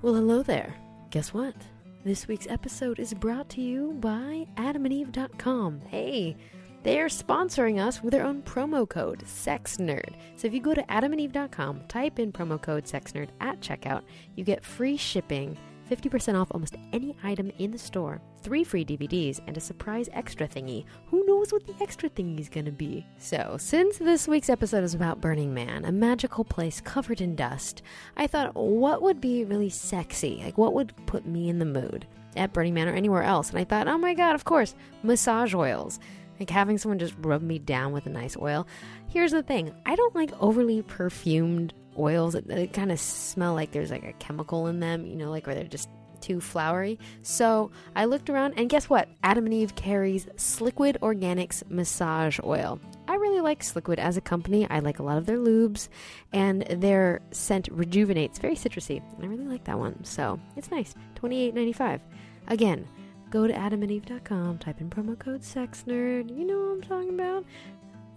Well, hello there. Guess what? This week's episode is brought to you by adamandeve.com. Hey, they're sponsoring us with their own promo code, SexNerd. So if you go to adamandeve.com, type in promo code SexNerd at checkout, you get free shipping, 50% off almost any item in the store, three free DVDs, and a surprise extra thingy. Who knows what the extra thingy is going to be? So, since this week's episode is about Burning Man, a magical place covered in dust, I thought, what would be really sexy? Like, what would put me in the mood at Burning Man or anywhere else? And I thought, oh my god, of course, massage oils. Like having someone just rub me down with a nice oil. Here's the thing I don't like overly perfumed oils that, kind of smell like there's like a chemical in them, you know, like where they're just too flowery. So I looked around and guess what? Adam and Eve carries Sliquid Organics Massage Oil. I really like Sliquid as a company. I like a lot of their lubes, and their scent rejuvenates, very citrusy. And I really like that one. So it's nice. Twenty eight ninety five. Again, go to adamandeve.com, type in promo code SEXNERD. You know what I'm talking about?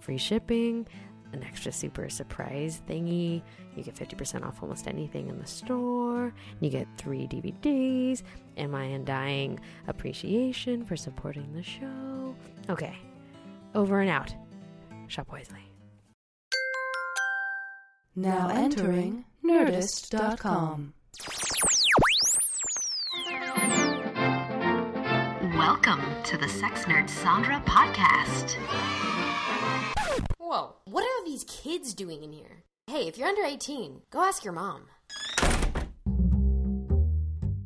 Free shipping, an extra super surprise thingy. You get 50% off almost anything in the store. You get three DVDs and my undying appreciation for supporting the show. Okay, over and out. Shop wisely. Now entering Nerdist.com. Welcome to the Sex Nerd Sandra podcast. Whoa, what are these kids doing in here? Hey, if you're under 18, go ask your mom.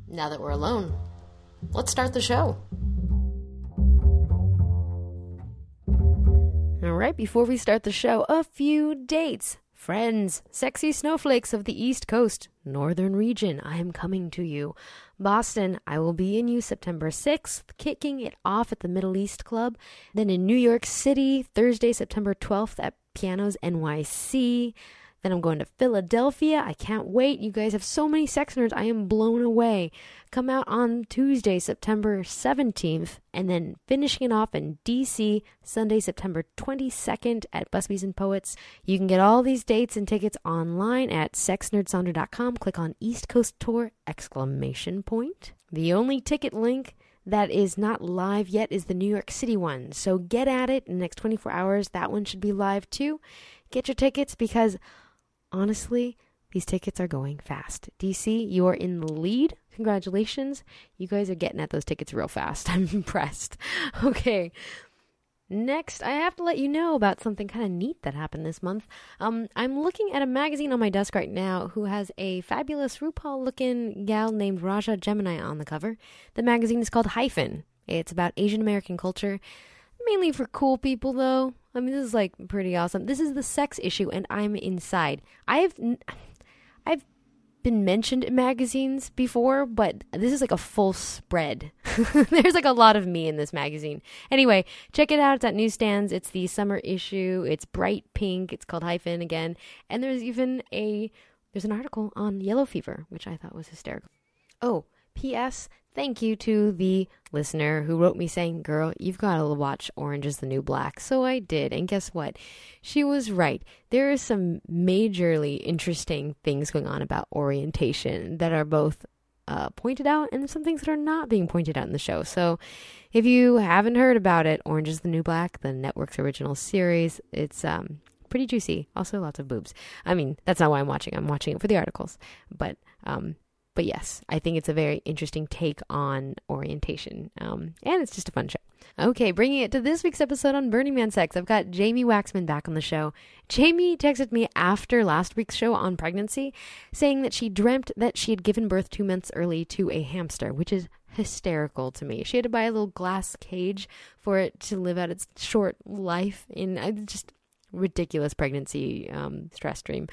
Now that we're alone, let's start the show. All right, before we start the show, a few dates. Friends, sexy snowflakes of the East Coast, Northern region, I am coming to you. Boston, I will be in you September 6th, kicking it off at the Middle East Club. Then in New York City, Thursday, September 12th at Pianos NYC. Then I'm going to Philadelphia. I can't wait. You guys have so many sex nerds. I am blown away. Come out on Tuesday, September 17th, and then finishing it off in DC, Sunday, September 22nd at Busboys and Poets. You can get all these dates and tickets online at sexnerdsandra.com. Click on East Coast Tour exclamation point. The only ticket link that is not live yet is the New York City one. So get at it in the next 24 hours. That one should be live too. Get your tickets because honestly, these tickets are going fast. DC, you are in the lead. Congratulations. You guys are getting at those tickets real fast. I'm impressed. Okay. Next, I have to let you know about something kind of neat that happened this month. Um, I'm looking at a magazine on my desk right now who has a fabulous RuPaul looking gal named Raja Gemini on the cover. The magazine is called Hyphen. It's about Asian American culture, mainly for cool people though. I mean, this is like pretty awesome. This is the sex issue, and I'm inside. I've I've been mentioned in magazines before, but this is like a full spread. There's like a lot of me in this magazine. Anyway, check it out. It's at newsstands. It's the summer issue. It's bright pink. It's called Hyphen again, and there's even a there's an article on yellow fever, which I thought was hysterical. Oh, P.S. Thank you to the listener who wrote me saying, Girl, you've got to watch Orange is the New Black. So I did. And guess what? She was right. There are some majorly interesting things going on about orientation that are both uh, pointed out and some things that are not being pointed out in the show. So if you haven't heard about it, Orange is the New Black, the network's original series, it's um, pretty juicy. Also, lots of boobs. I mean, that's not why I'm watching. I'm watching it for the articles. But um, but yes, I think it's a very interesting take on orientation. Um, and it's just a fun show. Okay, bringing it to this week's episode on Burning Man Sex, I've got Jamye Waxman back on the show. Jamye texted me after last week's show on pregnancy, saying that she dreamt that she had given birth two months early to a hamster, which is hysterical to me. She had to buy a little glass cage for it to live out its short life in just ridiculous pregnancy um, stress dream.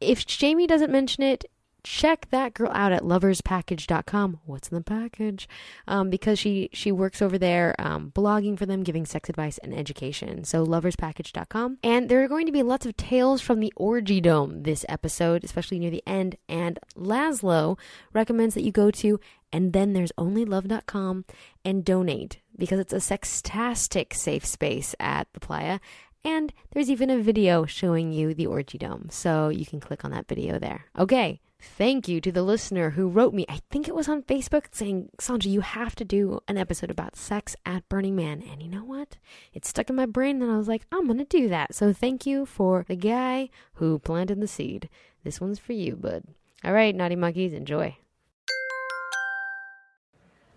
If Jamye doesn't mention it, check that girl out at loverspackage.com. What's in the package? Um, because she she works over there um, blogging for them, giving sex advice and education. So loverspackage.com. And there are going to be lots of tales from the Orgy Dome this episode, especially near the end. And Lazlow recommends that you go to and then there's onlylove.com and donate because it's a sextastic safe space at the playa And there's even a video showing you the Orgy Dome. So you can click on that video there. Okay. Thank you to the listener who wrote me, I think it was on Facebook, saying, Sandra, you have to do an episode about sex at Burning Man. And you know what? It stuck in my brain, and I was like, I'm going to do that. So thank you for the guy who planted the seed. This one's for you, bud. All right, naughty monkeys, enjoy.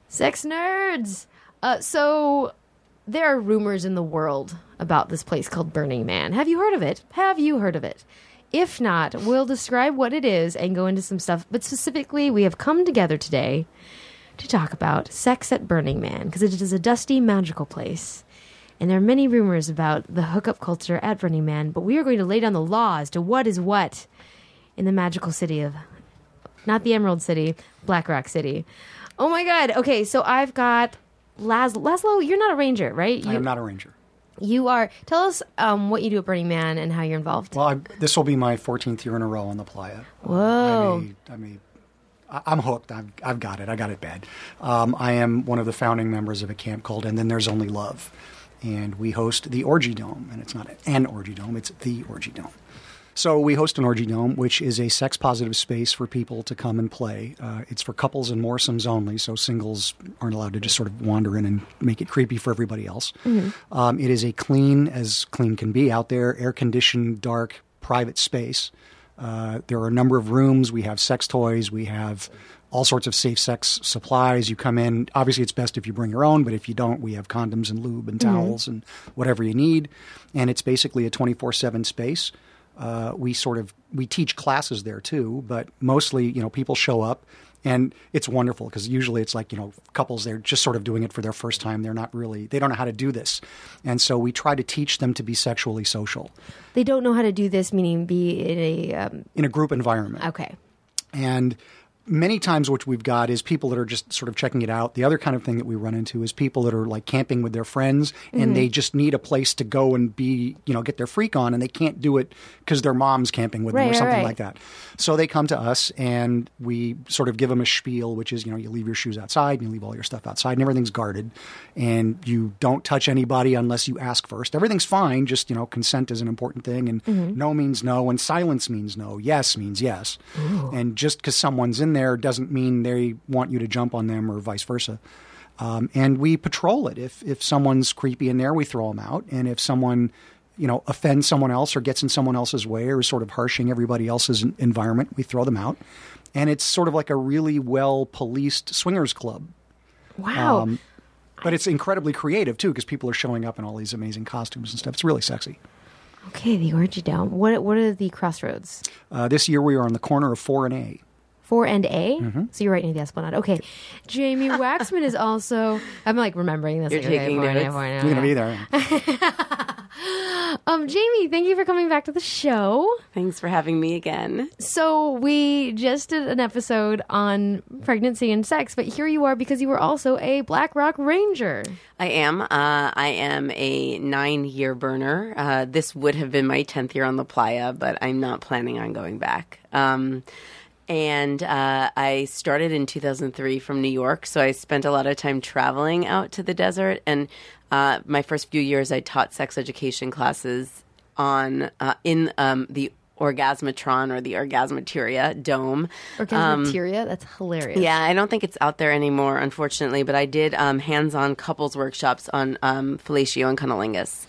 Sex nerds! Uh, so, there are rumors in the world about this place called Burning Man. Have you heard of it? Have you heard of it? If not, we'll describe what it is and go into some stuff. But specifically, we have come together today to talk about sex at Burning Man because it is a dusty, magical place. And there are many rumors about the hookup culture at Burning Man, but we are going to lay down the law as to what is what in the magical city of, not the Emerald City, Black Rock City. Oh my God. Okay, so I've got Laz- Lazlow. You're not a ranger, right? I You, am not a ranger. You are. Tell us um, what you do at Burning Man and how you're involved. Well, I, this will be my 14th year in a row on the playa. Whoa. I mean, I, I'm hooked. I've, I've got it. I got it bad. Um, I am one of the founding members of a camp called And Then There's Only Love. And we host the Orgy Dome. And it's not an Orgy Dome, it's the Orgy Dome. So we host an Orgy Dome, which is a sex positive space for people to come and play. Uh, it's for couples and moresomes only, so singles aren't allowed to just sort of wander in and make it creepy for everybody else. Um, it is a clean, as clean can be out there, air conditioned, dark, private space. Uh, there are a number of rooms. We have sex toys. We have all sorts of safe sex supplies. You come in. Obviously, it's best if you bring your own, but if you don't, we have condoms and lube and towels and whatever you need. And it's basically a 24 7 space. Uh, we sort of we teach classes there too, but mostly you know people show up and it's wonderful because usually it's like you know couples they're just sort of doing it for their first time. They're not really they don't know how to do this, and so we try to teach them to be sexually social They don't know how to do this, meaning be in a. Um, in a group environment. okay. And many times what we've got is people that are just sort of checking it out. The other kind of thing that we run into is people that are like camping with their friends and they just need a place to go and be, you know, get their freak on and they can't do it because their mom's camping with them or something right. like that. So they come to us and we sort of give them a spiel, which is, you know, you leave your shoes outside and you leave all your stuff outside and everything's guarded and you don't touch anybody unless you ask first. Everything's fine. Just, you know, consent is an important thing and Mm-hmm. no means no and silence means no. Yes means yes. And just because someone's in there doesn't mean they want you to jump on them or vice versa. Um, and we patrol it. If if someone's creepy in there, we throw them out. And if someone, you know, offends someone else or gets in someone else's way or is sort of harshing everybody else's environment, we throw them out. And it's sort of like a really well policed swingers club. Wow. Um, but it's incredibly creative too because people are showing up in all these amazing costumes and stuff. It's really sexy. okay, the orgy dome. What What are the crossroads? Uh, this year we are on the corner of four and A. Four and A. Mm-hmm. So you're right near the Esplanade. Okay, Jamye Waxman is also. I'm like remembering this. You're like, taking A, notes. four and A, You're to be there. Um, Jamye, thank you for coming back to the show. Thanks for having me again. So we just did an episode on pregnancy and sex, but here you are because you were also a Black Rock Ranger. I am. Uh, I am a nine year burner. Uh, this would have been my 10th year on the playa, but I'm not planning on going back. Um, and uh, I started in 2003 from New York, so I spent a lot of time traveling out to the desert. And uh, my first few years, I taught sex education classes on uh, in um, the Orgasmatron or the Orgasmateria dome. Orgasmateria, that's hilarious. Yeah, I don't think it's out there anymore, unfortunately. But I did um, hands-on couples workshops on um, fellatio and cunnilingus,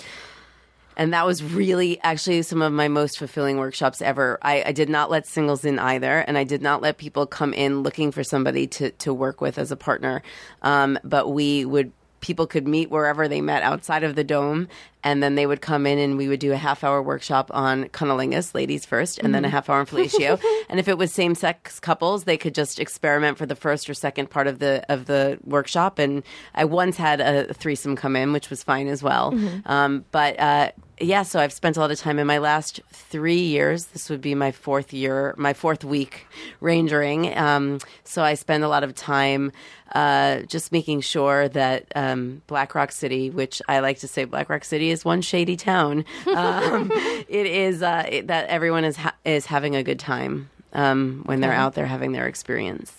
and that was really actually some of my most fulfilling workshops ever. I, I did not let singles in either, and I did not let people come in looking for somebody to to work with as a partner. Um, but we would people could meet wherever they met outside of the dome and then they would come in and we would do a half hour workshop on cunnilingus ladies first and then a half hour on fellatio. And if it was same sex couples they could just experiment for the first or second part of the of the workshop. And i once had a threesome come in which was fine as well. Um, but uh, yeah, so I've spent a lot of time in my last three years. This would be my fourth year, my fourth week rangering. Um, so I spend a lot of time uh, just making sure that um, Black Rock City, which I like to say Black Rock City is one shady town, um, it is uh, it, that everyone is ha- is having a good time um, when they're out there having their experience.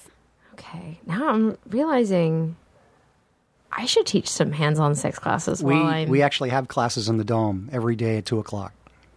Okay. Now I'm realizing I should teach some hands-on sex classes We while I'm. we actually have classes in the dome every day at two o'clock.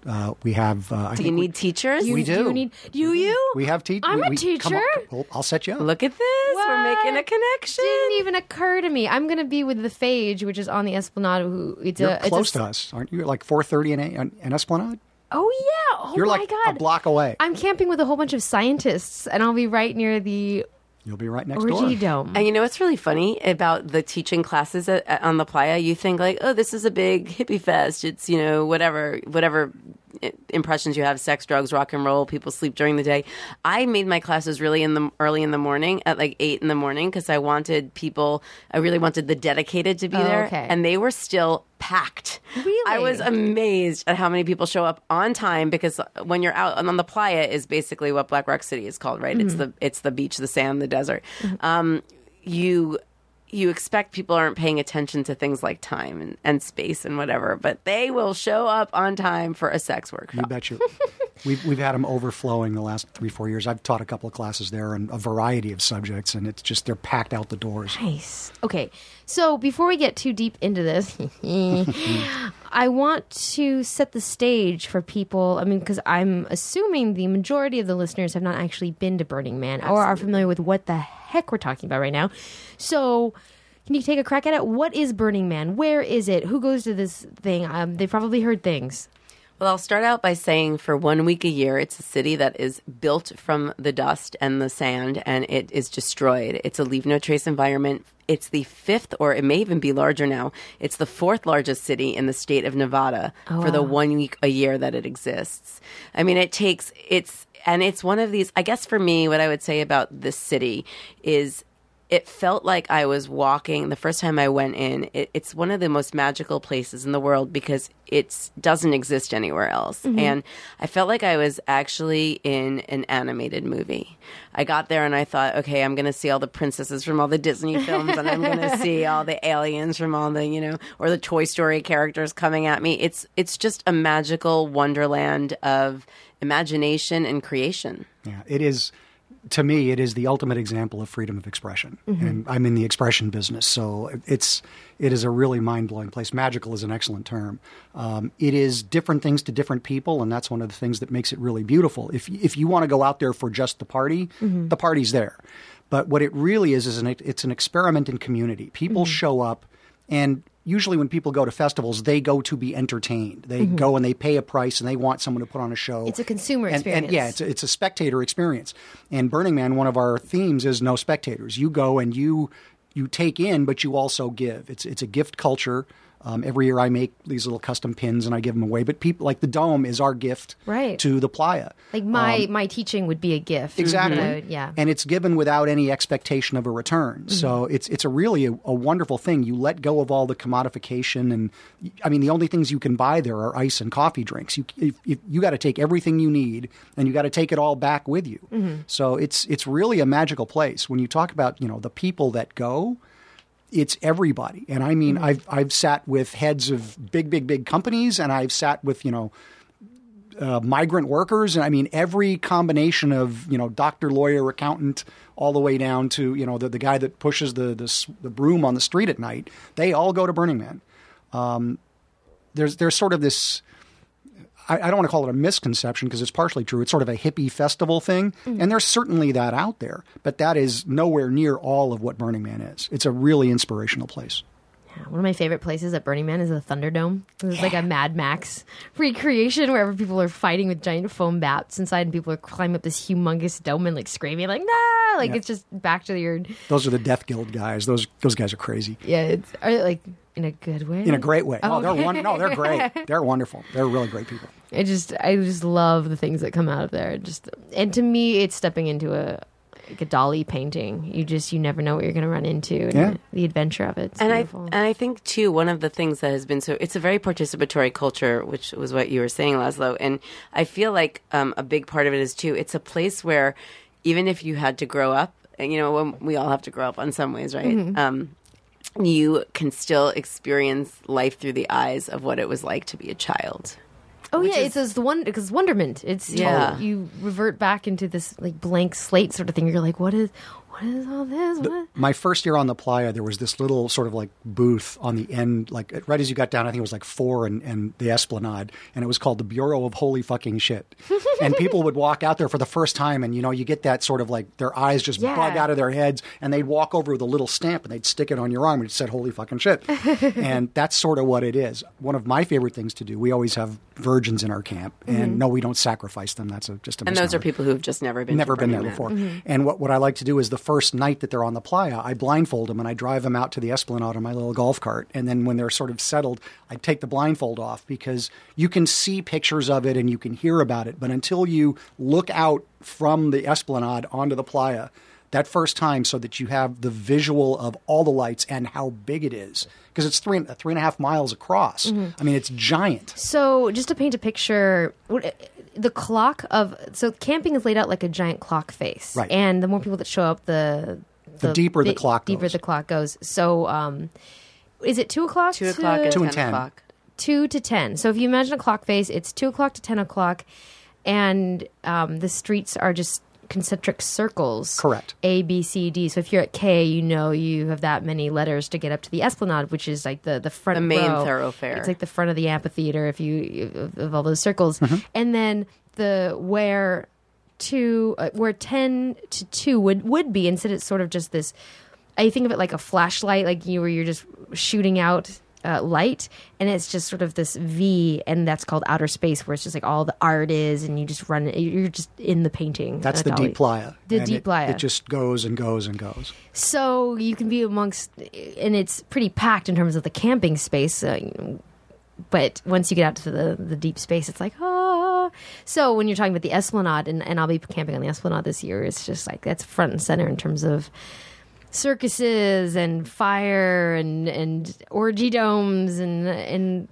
Uh, we have. Uh, Do think you we- need teachers? we do. do. You need, do you? We have teachers. I'm a we, teacher. Come on, I'll set you up. Look at this. We're making a What? connection. Didn't even occur to me. I'm going to be with the Phage, which is on the Esplanade. Who it's You're a it's close a, to us, aren't you? Like four thirty in, a- in Esplanade. Oh yeah! Oh You're my like god! a block away. I'm camping with a whole bunch of scientists, and I'll be right near the You'll be right next Orgy door. Dome. And you know what's really funny about the teaching classes at, at- on the playa? You think like, oh, this is a big hippie fest. It's you know whatever whatever i- impressions you have: sex, drugs, rock and roll. People sleep during the day. I made my classes really in the early in the morning at like eight in the morning because I wanted people. I really wanted the dedicated to be Oh, there, okay. and they were still packed. Really? I was amazed at how many people show up on time because when you're out on the playa is basically what Black Rock City is called, right? It's Mm-hmm. the it's the beach, the sand, the desert. Um, you you expect people aren't paying attention to things like time and, and space and whatever, but they will show up on time for a sex You workshop. bet you. We've we've had them overflowing the last three four years. I've taught a couple of classes there on a variety of subjects, and it's just they're packed out the doors. Nice. Okay, so before we get too deep into this, I want to set the stage for people. I mean, because I'm assuming the majority of the listeners have not actually been to Burning Man or are familiar with what the heck we're talking about right now. So. Can you take a crack at it? What is Burning Man? Where is it? Who goes to this thing? Um, they've probably heard things. Well, I'll start out by saying for one week a year, it's a city that is built from the dust and the sand, and it is destroyed. It's a leave no trace environment. It's the fifth, or it may even be larger now. It's the fourth largest city in the state of Nevada oh, for the one week a year that it exists. I mean, it takes, it's, and it's one of these, I guess for me, what I would say about this city is it felt like I was walking the first time I went in. It, it's one of the most magical places in the world because it doesn't exist anywhere else. Mm-hmm. And I felt like I was actually in an animated movie. I got there and I thought, okay, I'm going to see all the princesses from all the Disney films and I'm going to see all the aliens from all the, you know, or the Toy Story characters coming at me. It's it's just a magical wonderland of imagination and creation. Yeah, it is. To me, it is the ultimate example of freedom of expression, mm-hmm. and I'm in the expression business, so it's it is a really mind blowing place. Magical is an excellent term. Um, it is different things to different people, and that's one of the things that makes it really beautiful. If if you want to go out there for just the party, mm-hmm. the party's there. But what it really is is an it's an experiment in community. People mm-hmm. show up, and usually when people go to festivals, they go to be entertained. They mm-hmm. go and they pay a price, and they want someone to put on a show. It's a consumer And- And, yeah, it's a, it's a spectator experience. And Burning Man, one of our themes is no spectators. You go and you you take in, but you also give. It's it's a gift culture. Um, every year I make these little custom pins and I give them away. But people like the dome is our gift Right. to the playa. Like my my teaching would be a gift. Um, Exactly. Yeah. And it's given without any expectation of a return. So it's it's a really a, a wonderful thing. You let go of all the commodification, and I mean the only things you can buy there are ice and coffee drinks. You if, if, you got to take everything you need, and you got to take it all back with you. So it's it's really a magical place. When you talk about you know the people that go, it's everybody. And I mean, I've I've sat with heads of big, big, big companies, and I've sat with you know uh, migrant workers, and I mean every combination of you know doctor, lawyer, accountant, all the way down to you know the, the guy that pushes the, the the broom on the street at night. They all go to Burning Man. Um, there's there's sort of this. I, I don't want to call it a misconception because it's partially true. It's sort of a hippie festival thing, mm-hmm. and there's certainly that out there, but that is nowhere near all of what Burning Man is. It's a really inspirational place. Yeah, one of my favorite places at Burning Man is the Thunderdome. It's like a Mad Max recreation wherever people are fighting with giant foam bats inside, and people are climbing up this humongous dome and like screaming like "nah!" Like Yeah. it's just back to the. your Those are the Death Guild guys. Those those guys are crazy. yeah. It's are like in a good way. in a great way. Oh, they're okay. one, no, they're great. They're wonderful. They're really great people. I just I just love the things that come out of there. Just and to me, it's stepping into a like a Dalí painting. You just you never know what you're going to run into. And Yeah. the, the adventure of it. It's and I and I think too one of the things that has been so it's a very participatory culture, which was what you were saying, Lazlow. And I feel like um, a big part of it is too. It's a place where even if you had to grow up, and you know, when we all have to grow up on some ways, right? Mm-hmm. Um, you can still experience life through the eyes of what it was like to be a child. Oh yeah, is- it's the one because wonderment. It's Yeah. you, you revert back into this like blank slate sort of thing. You're like, what is what is all this? What? my first year on the playa, there was this little sort of like booth on the end, like right as you got down, I think it was like four and, and the Esplanade, and it was called the Bureau of Holy Fucking Shit. and people would walk out there for the first time, and you know, you get that sort of like their eyes just Yeah. bug out of their heads, and they'd walk over with a little stamp and they'd stick it on your arm and it said Holy Fucking Shit. and that's sort of what it is. One of my favorite things to do, we always have virgins in our camp, and mm-hmm. no, we don't sacrifice them. That's a, just a And those are people who've just never been. never been there Burning before. Man. And what, what I like to do is the first night that they're on the playa, I blindfold them and I drive them out to the Esplanade on my little golf cart. And then when they're sort of settled, I take the blindfold off because you can see pictures of it and you can hear about it. But until you look out from the Esplanade onto the playa, that first time, so that you have the visual of all the lights and how big it is, because it's three three and a half miles across. I mean, it's giant. So, just to paint a picture, the clock of so camping is laid out like a giant clock face, Right. And the more people that show up, the The deeper the big- clock deeper goes. the clock goes. So, um, is it two o'clock? Two to- o'clock and Two ten and 10. o'clock. two to ten. So if you imagine a clock face, it's two o'clock to ten o'clock, and um, the streets are just concentric circles. Correct. A, B, C, D. So if you're at K, you know you have that many letters to get up to the Esplanade, which is like the the front The main row. thoroughfare. It's like the front of the amphitheater. If you of, of all those circles, and then the where two uh, where ten to two would would be instead it's sort of just this. I think of it like a flashlight, like you where you're just shooting out uh, light, and it's just sort of this V, and that's called outer space, where it's just like all the art is, and you just run. You're just in the painting. That's the deep playa. The deep playa. It just goes and goes and goes. So you can be amongst, and it's pretty packed in terms of the camping space. Uh, but once you get out to the, the deep space, it's like, ah. So when you're talking about the Esplanade, and, and I'll be camping on the Esplanade this year, it's just like that's front and center in terms of circuses and fire and, and orgy domes and, and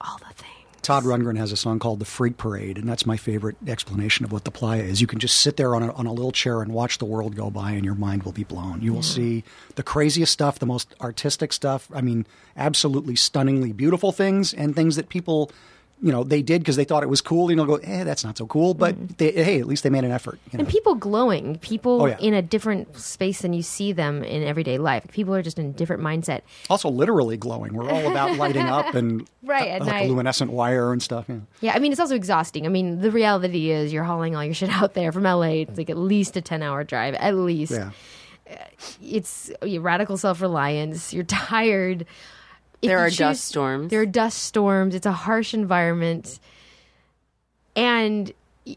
all the things. Todd Rundgren has a song called "The Freak Parade," and that's my favorite explanation of what the playa is. You can just sit there on a, on a little chair and watch the world go by, and your mind will be blown. You will see the craziest stuff, the most artistic stuff. I mean, absolutely stunningly beautiful things, and things that people, you know, they did because they thought it was cool. You know, go, eh, that's not so cool, but mm-hmm. they, hey, at least they made an effort. You know? And people glowing, people Oh, yeah. in a different space than you see them in everyday life. People are just in a different mindset. also, literally glowing. We're all about lighting up and Right, at like night. luminescent wire and stuff. Yeah. Yeah, I mean it's also exhausting. I mean the reality is you're hauling all your shit out there from LA. It's like at least a ten hour drive, at least. Yeah. Uh, it's uh, your radical self reliance. You're tired. If There you are choose- dust storms. There are dust storms. It's a harsh environment, and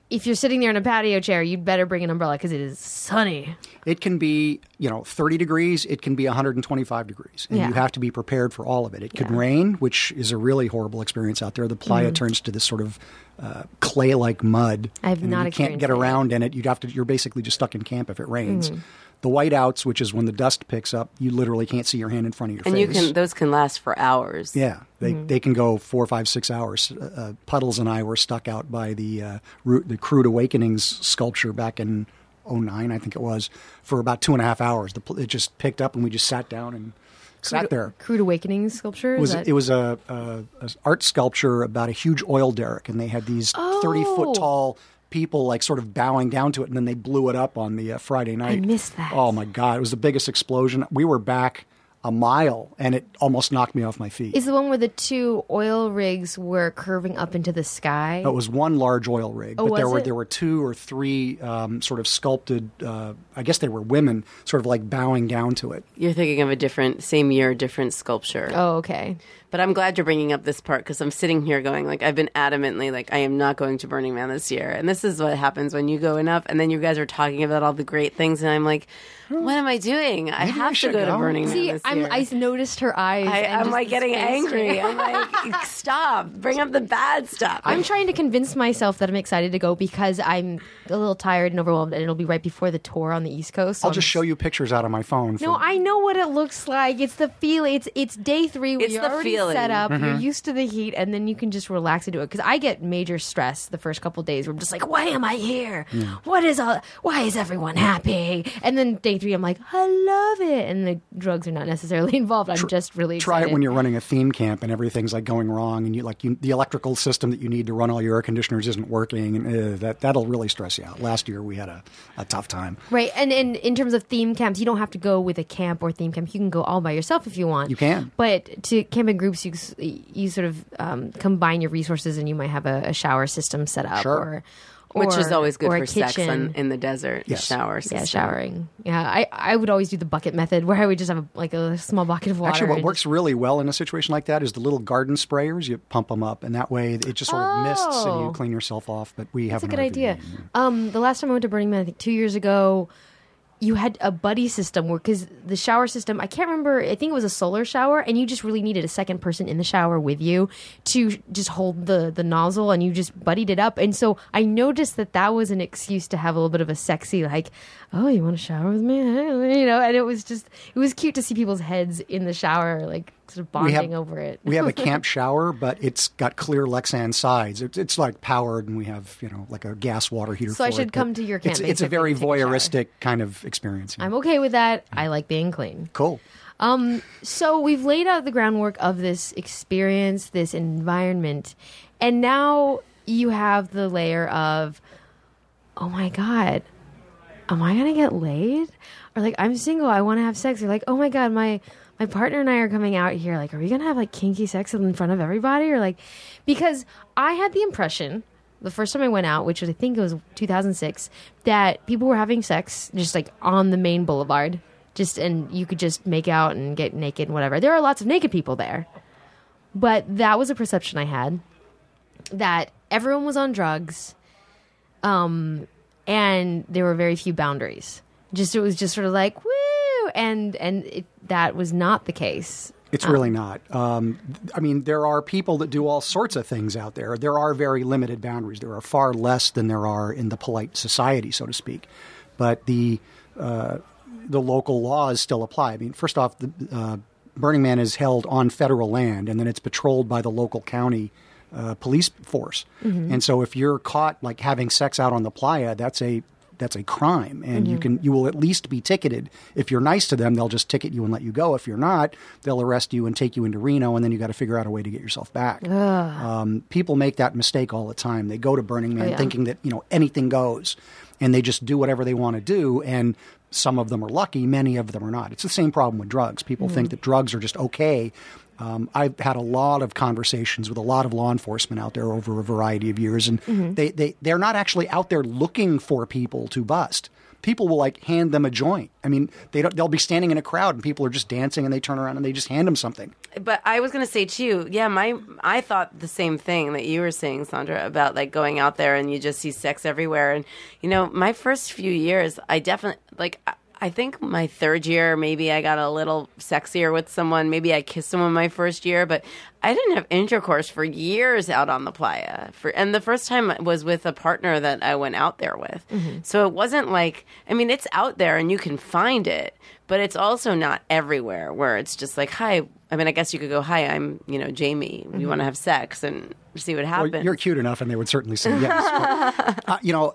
if you're sitting there in a patio chair, you'd better bring an umbrella because it is sunny. It can be, you know, 30 degrees. It can be 125 degrees. And Yeah. you have to be prepared for all of it. It could Yeah. Mm-hmm. rain, which is a really horrible experience out there. The playa turns to this sort of uh, clay-like mud. I have and not You can't experienced get that around in it. You'd have to. You're basically just stuck in camp if it rains. Mm-hmm. The whiteouts, which is when the dust picks up, you literally can't see your hand in front of your and face. And you can those can last for hours. Yeah, they Mm-hmm. they can go four, five, six hours. Uh, uh, Puddles and I were stuck out by the uh, Ru- the Crude Awakenings sculpture back in '09, I think it was, for about two and a half hours. The, it just picked up, and we just sat down and sat there. Crude Awakening sculpture. It Is was that- it was a, a, a art sculpture about a huge oil derrick, and they had these thirty Oh. foot tall people like sort of bowing down to it, and then they blew it up on the uh, Friday night. I missed that. Oh my god! It was the biggest explosion. We were back a mile, and it almost knocked me off my feet. is the one where the two oil rigs were curving up into the sky. It was one large oil rig, Oh, but there were it? there were two or three um, sort of sculpted. Uh, I guess they were women, sort of like bowing down to it. You're thinking of a different same year, different sculpture. oh, okay. But I'm glad you're bringing up this part because I'm sitting here going like I've been adamantly like I am not going to Burning Man this year, and this is what happens when you go enough, and then you guys are talking about all the great things, and I'm like, what am I doing? I Maybe I have to should go, to go. Burning Man See, I'm, year. I noticed her eyes. I, and I'm like getting angry. I'm like, stop! Bring up the bad stuff. I'm trying to convince myself that I'm excited to go because I'm a little tired and overwhelmed, and it'll be right before the tour on the East Coast. so I'll just I'm- show you pictures out of my phone. No, for- I know what it looks like. It's the feel. It's it's day three. Where It's you're the already feeling. set up. Mm-hmm. You're used to the heat, and then you can just relax into it. Because I get major stress the first couple days. Where I'm just like, why am I here? What is all? Why is everyone happy? And then day three, I'm like, I love it. And the drugs are not necessarily involved. I'm just really Try it when you're running a theme camp and everything's like going wrong, and you like you, the electrical system that you need to run all your air conditioners isn't working, and uh, that that'll really stress you out. Last year we had a, a tough time. Right, and, and in terms of theme camps, you don't have to go with a camp or theme camp. You can go all by yourself if you want. You can. but to camping groups, you you sort of um, combine your resources, and you might have a, a shower system set up, Sure. or, Which is always good for a sex kitchen. in the desert. Yes. Shower yeah, showering. Yeah, I, I would always do the bucket method, where I would just have a, like a small bucket of water. Actually, what works just- really well in a situation like that is the little garden sprayers. You pump them up, and that way it just sort of mists and Oh. you clean yourself off. But we have That's a good RV. idea. Um, the last time I went to Burning Man, I think two years ago, you had a buddy system where because the shower system, I can't remember. I think it was a solar shower, and you just really needed a second person in the shower with you to just hold the the nozzle, and you just buddied it up. And so I noticed that that was an excuse to have a little bit of a sexy like, oh, you want to shower with me, you know? And it was just it was cute to see people's heads in the shower, like sort of We have- over it. we have a camp shower, but it's got clear Lexan sides. It's, it's like powered, and we have you know like a gas water heater. So I should it, come to your It's, camp it's a very take a voyeuristic kind of experience. I'm okay with that. I like being clean. cool. Um, so we've laid out the groundwork of this experience, this environment, and now you have the layer of, oh my god, am I gonna get laid? Or like I'm single, I want to have sex. Or like, oh my god, my my partner and I are coming out here. Like, are we gonna have like kinky sex in front of everybody? Or like, because I had the impression the first time I went out, which was I think it was 2006, that people were having sex just like on the main boulevard, just and you could just make out and get naked and whatever. There are lots of naked people there, but that was a perception I had that everyone was on drugs, um, and there were very few boundaries. Just it was just sort of like and and it, that was not the case. It's really not. Um, I mean, there are people that do all sorts of things out there. There are very limited boundaries. There are far less than there are in the polite society, so to speak. But the uh, the local laws still apply. I mean, first off, the uh, Burning Man is held on federal land, and then it's patrolled by the local county uh, police force. And so, if you're caught like having sex out on the playa, that's a that's a crime, and you can you will at least be ticketed. If you're nice to them, they'll just ticket you and let you go. If you're not, they'll arrest you and take you into Reno, and then you got to figure out a way to get yourself back. Um, people make that mistake all the time. They go to Burning Man yeah. thinking that you know anything goes, and they just do whatever they want to do. And some of them are lucky, many of them are not. It's the same problem with drugs. People think that drugs are just okay. Um, I've had a lot of conversations with a lot of law enforcement out there over a variety of years, and they, they, they're not actually out there looking for people to bust. People will like hand them a joint. I mean, they don't, they'll be standing in a crowd and people are just dancing and they turn around and they just hand them something. But I was going to say too, yeah, my I thought the same thing that you were saying, Sandra, about like going out there and you just see sex everywhere. And you know, my first few years, I definitely like. I- think my third year, maybe I got a little sexier with someone. Maybe I kissed someone my first year, but I didn't have intercourse for years out on the playa. For and the first time was with a partner that I went out there with. Mm-hmm. So it wasn't like I mean, it's out there and you can find it, but it's also not everywhere where it's just like, hi. I mean, I guess you could go, hi, I'm you know Jamye. We want to have sex and see what happens. Well, you're cute enough, and they would certainly say yes. But, uh, you know,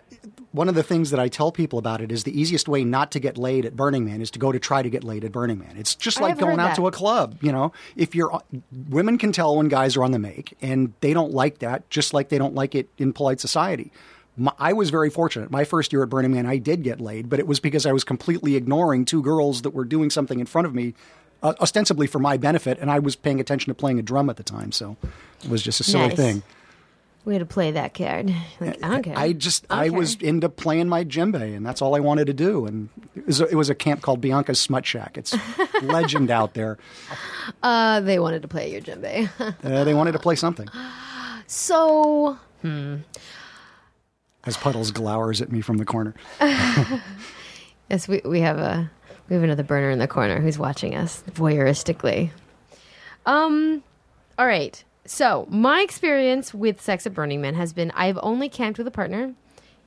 one of the things that I tell people about it is the easiest way not to get laid at Burning Man is to go to try to get laid at Burning Man. It's just like going out that. to a club. You know, if you're women can tell when guys are on the make, and they don't like that, just like they don't like it in polite society. My, I was very fortunate. My first year at Burning Man, I did get laid, but it was because I was completely ignoring two girls that were doing something in front of me, uh, ostensibly for my benefit, and I was paying attention to playing a drum at the time, so it was just a silly Nice. thing. Way to play that card. Like, I don't care. I just I was into playing my djembe, and that's all I wanted to do. And it was a, it was a camp called Bianca's Smut Shack. It's legend out there. Uh, they wanted to play your djembe. Uh, they wanted to play something. so As Puddles glowers at me from the corner. yes, we we have a we have another burner in the corner who's watching us voyeuristically. Um, all right. So my experience with sex at Burning Man has been I've only camped with a partner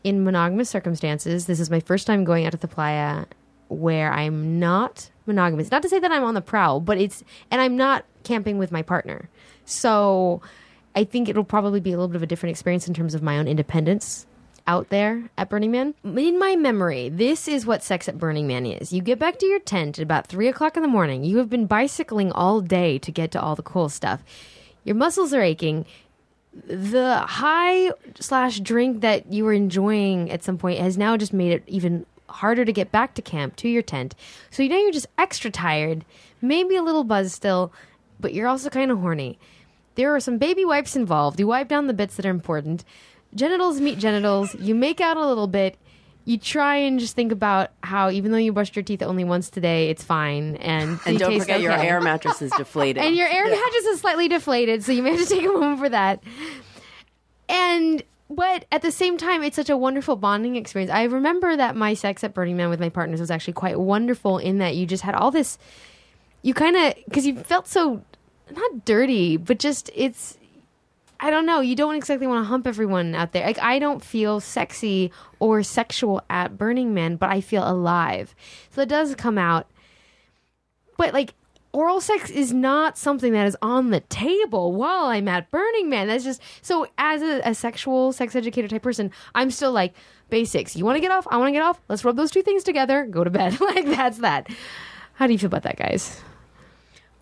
in monogamous circumstances. This is my first time going out to the playa where I'm not monogamous. Not to say that I'm on the prowl, but it's and I'm not camping with my partner. So I think it'll probably be a little bit of a different experience in terms of my own independence out there at Burning Man. In my memory, this is what sex at Burning Man is. You get back to your tent at about three o'clock in the morning. You have been bicycling all day to get to all the cool stuff. Your muscles are aching. The high slash drink that you were enjoying at some point has now just made it even harder to get back to camp to your tent. So you know you're just extra tired, maybe a little buzz still, but you're also kind of horny. There are some baby wipes involved. You wipe down the bits that are important genitals meet genitals. You make out a little bit. You try and just think about how even though you brushed your teeth only once today, it's fine. And And don't forget your air mattress is deflated. And your air mattress is slightly deflated, so you may have to take a moment for that. And but at the same time, it's such a wonderful bonding experience. I remember that my sex at Burning Man with my partners was actually quite wonderful in that you just had all this. You kind of because you felt so not dirty, but just it's. I don't know. You don't exactly want to hump everyone out there. Like I don't feel sexy or sexual at Burning Man, but I feel alive. So it does come out but like oral sex is not something that is on the table while I'm at Burning Man. That's just so as a, a sexual sex educator type person, I'm still like basics. You want to get off? I want to get off. Let's rub those two things together. Go to bed. like that's that. How do you feel about that, guys?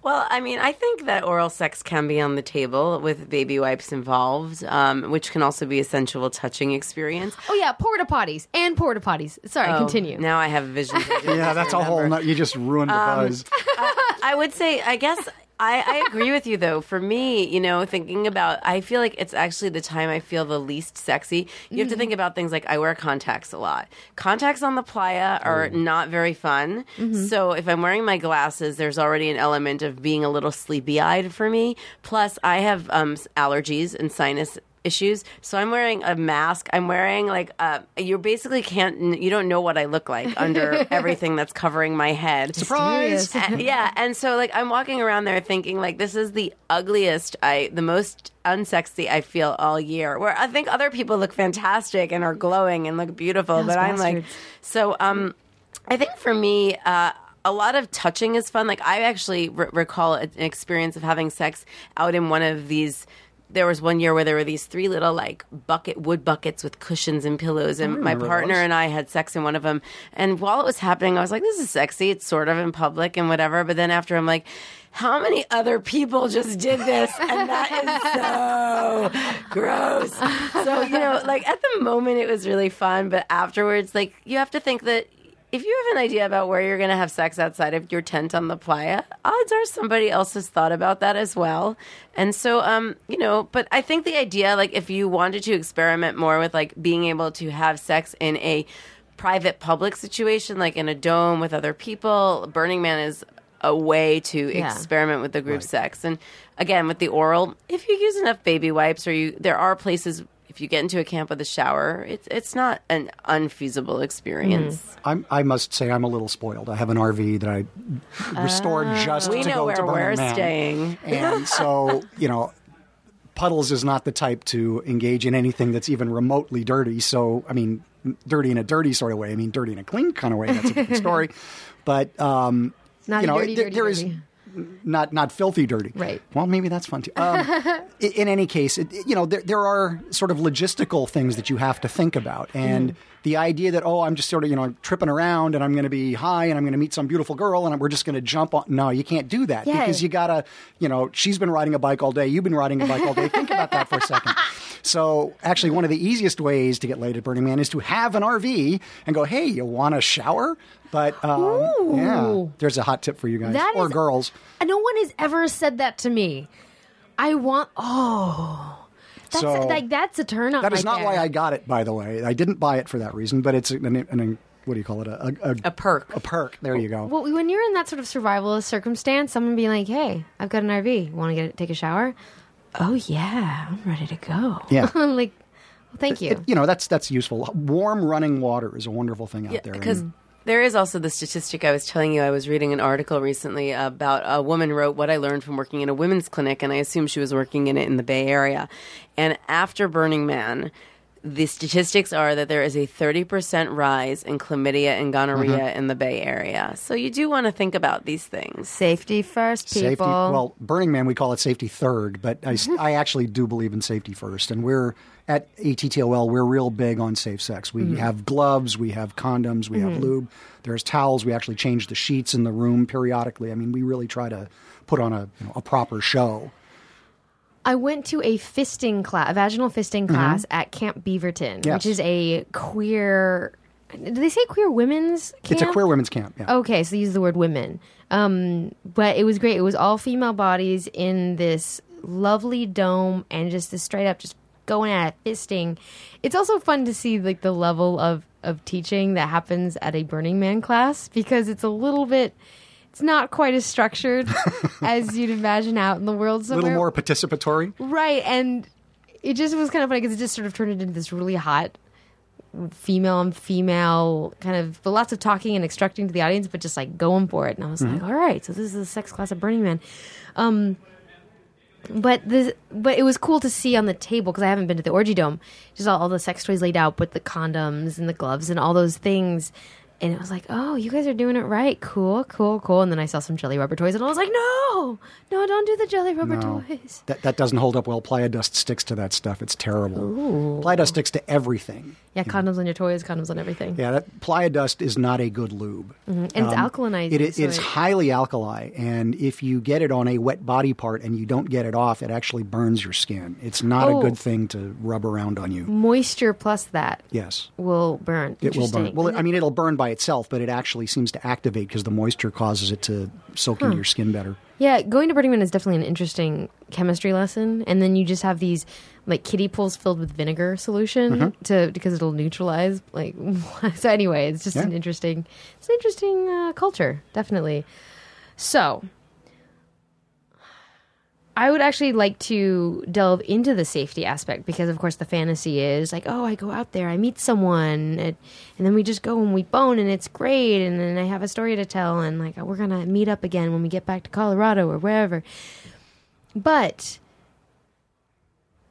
Well, I mean, I think that oral sex can be on the table with baby wipes involved, um, which can also be a sensual touching experience. Oh yeah, porta potties and porta potties. Sorry, Oh, continue. Now I have visions. I didn't Yeah, that's a whole. remember. No, you just ruined the Um, buzz. I would say, I guess. I, I agree with you though. For me, you know, thinking about, I feel like it's actually the time I feel the least sexy. You have to think about things like I wear contacts a lot. Contacts on the playa are not very fun. So if I'm wearing my glasses, there's already an element of being a little sleepy eyed for me. Plus, I have um, allergies and sinus issues. So I'm wearing a mask. I'm wearing like uh, you basically can't. You don't know what I look like under everything that's covering my head. Surprise! And- yeah, and so like I'm walking around there thinking like this is the ugliest I the most unsexy I feel all year. Where I think other people look fantastic and are glowing and look beautiful, Those but I'm like so um I think for me uh a lot of touching is fun. Like I actually re- recall an experience of having sex out in one of these there was one year where there were these three little like bucket wood buckets with cushions and pillows and my partner and I had sex in one of them and while it was happening I was like this is sexy. It's sort of in public and whatever. But then after I'm like how many other people just did this? And that is so gross. So you know like at the moment it was really fun but afterwards like you have to think that if you have an idea about where you're going to have sex outside of your tent on the playa, odds are somebody else has thought about that as well. And so, um, you know, but I think the idea, like, if you wanted to experiment more with like being able to have sex in a private public situation, like in a dome with other people, Burning Man is a way to Yeah. experiment with the group sex. And again, with the oral, if you use enough baby wipes, or you, there are places. If you get into a camp with a shower, it's it's not an unfeasible experience. I'm, I must say, I'm a little spoiled. I have an RV that I restored just to go to Burning we're Man. staying. and so you know, Puddles is not the type to engage in anything that's even remotely dirty. So I mean, dirty in a dirty sort of way. I mean, dirty in a clean kind of way. That's a different story. But um, Not you know, dirty, there- dirty, there is dirty. Not not filthy dirty. Right. Well, maybe that's fun too. Um, in any case, it, you know, there, there are sort of logistical things that you have to think about, and Mm-hmm. The idea that oh, I'm just sort of you know tripping around and I'm going to be high and I'm going to meet some beautiful girl and we're just going to jump on. No, you can't do that Yeah. because you gotta, you know, she's been riding a bike all day. You've been riding a bike all day. Think about that for a second. So, actually, one of the easiest ways to get laid at Burning Man is to have an RV and go, hey, you want a shower? But um, yeah, there's a hot tip for you guys That or is- girls. No one has ever said that to me. I want. Oh, that's So- like that's a turn on. That is right not there. why I got it, by the way. I didn't buy it for that reason, but it's an, an, an what do you call it? A, a, A perk. A perk. There you go. Well, when you're in that sort of survivalist circumstance, someone being like, "Hey, I've got an RV. Want to get take a shower?" Oh yeah, I'm ready to go. Yeah. like, well, thank you. you know, that's that's useful. Warm running water is a wonderful thing out there. Because And- there is also the statistic I was telling you. I was reading an article recently about a woman wrote what I learned from working in a women's clinic, and I assume she was working in it in the Bay Area. And after Burning Man, the statistics are that there is a 30% rise in chlamydia and gonorrhea Mm-hmm. in the Bay Area. So you do want to think about these things. Safety first, people. Safety. Well, Burning Man, we call it safety third, but I mm-hmm. actually do believe in safety first. And we're at ATTOL, we're real big on safe sex. We mm-hmm. have gloves, we have condoms, we have mm-hmm. lube. There's towels. We actually change the sheets in the room periodically. I mean, we really try to put on a you know, a proper show. I went to a fisting class, a vaginal fisting class at Camp Beaverton, Mm-hmm. Yes. which is a queer. Did they say queer women's camp? It's a queer women's camp. Yeah. Okay, so they use the word women. Um, but it was great. It was all female bodies in this lovely dome and just this straight up just going at it, fisting. It's also fun to see like the level of of teaching that happens at a Burning Man class because it's a little bit. It's not quite as structured as you'd imagine out in the world a somewhere. little more participatory. Right, and it just was kind of funny because it just sort of turned into this really hot female on female kind of, but lots of talking and extracting to the audience, but just like going for it. And I was like, all right, so this is a sex class at Burning Man. Um, but the but it was cool to see on the table because I haven't been to the orgy dome. Just all, all the sex toys laid out with the condoms and the gloves and all those things. And it was like, oh, you guys are doing it right. Cool, cool, cool. And then I saw some jelly rubber toys, and I was like, no, no, don't do the jelly rubber No. toys. That, that doesn't hold up well. Playa dust sticks to that stuff. It's terrible. Playa dust sticks to everything. Yeah, condoms on your toys, condoms on everything. Yeah, that playa dust is not a good lube. Mm-hmm. And it's um, alkalinizing. It, is- so it's it- highly alkali, and if you get it on a wet body part and you don't get it off, it actually burns your skin. It's not Oh. a good oh. thing to rub around on you. moisture plus that Yes, will burn. it will burn. Well, I mean, it'll burn by itself, but it actually seems to activate because the moisture causes it to soak into your skin better. Yeah, going to Burning Man is definitely an interesting chemistry lesson, and then you just have these like kiddie pools filled with vinegar solution Mm-hmm. to because it'll neutralize. Like so, anyway, it's just Yeah. an interesting, it's an interesting uh, culture, definitely. So, I would actually like to delve into the safety aspect because, of course, the fantasy is like, oh, I go out there, I meet someone, and, and then we just go and we bone, and it's great, and then I have a story to tell, and like we're gonna meet up again when we get back to Colorado or wherever. But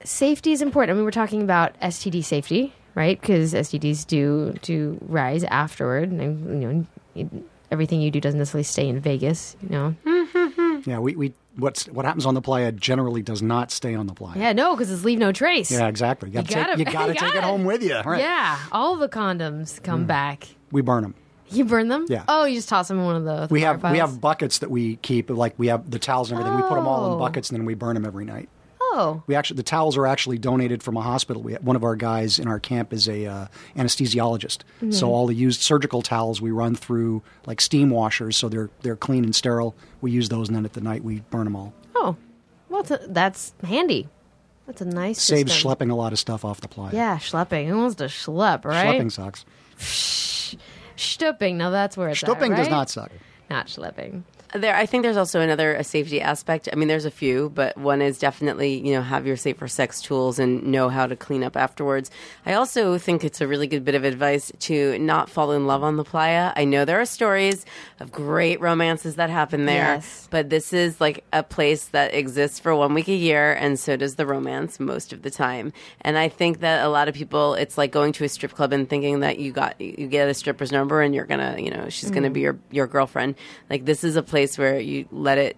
safety is important. I mean, we're talking about STD safety, right? Because STDs do do rise afterward, and you know, everything you do doesn't necessarily stay in Vegas. You know, Yeah, we, we what's what happens on the playa generally does not stay on the playa. yeah, no, because it's leave no trace. Yeah, exactly. You, You gotta, gotta- take, you gotta you take it gotta- home with you. Right. Yeah, all the condoms come mm. back. We burn them. You burn them? Yeah. Oh, you just toss them in one of the. the We have we have buckets that we keep. Like we have the towels and everything. We put them all Oh. in buckets and then we burn them every night. Oh, We actually the towels are actually donated from a hospital. We one of our guys in our camp is a uh, anesthesiologist. Mm-hmm. So all the used surgical towels we run through like steam washers, so they're they're clean and sterile. We use those, and then at the night we burn them all. oh, well, that's, a, that's handy. That's a nice Saves system. schlepping a lot of stuff off the playa. Yeah, schlepping. Who wants to schlep, right? Schlepping sucks. Schtupping. Now that's where it's at, Schtupping does not suck. Not schlepping. There, I think there's also another a safety aspect. I mean, there's a few, but one is definitely you know have your safer sex tools and know how to clean up afterwards. I also think it's a really good bit of advice to not fall in love on the playa. I know there are stories of great romances that happen there, Yes. but this is like a place that exists for one week a year, and so does the romance most of the time. And I think that a lot of people, it's like going to a strip club and thinking that you got you get a stripper's number and you're gonna you know she's gonna be mm. your your girlfriend. Like this is a place where you let it.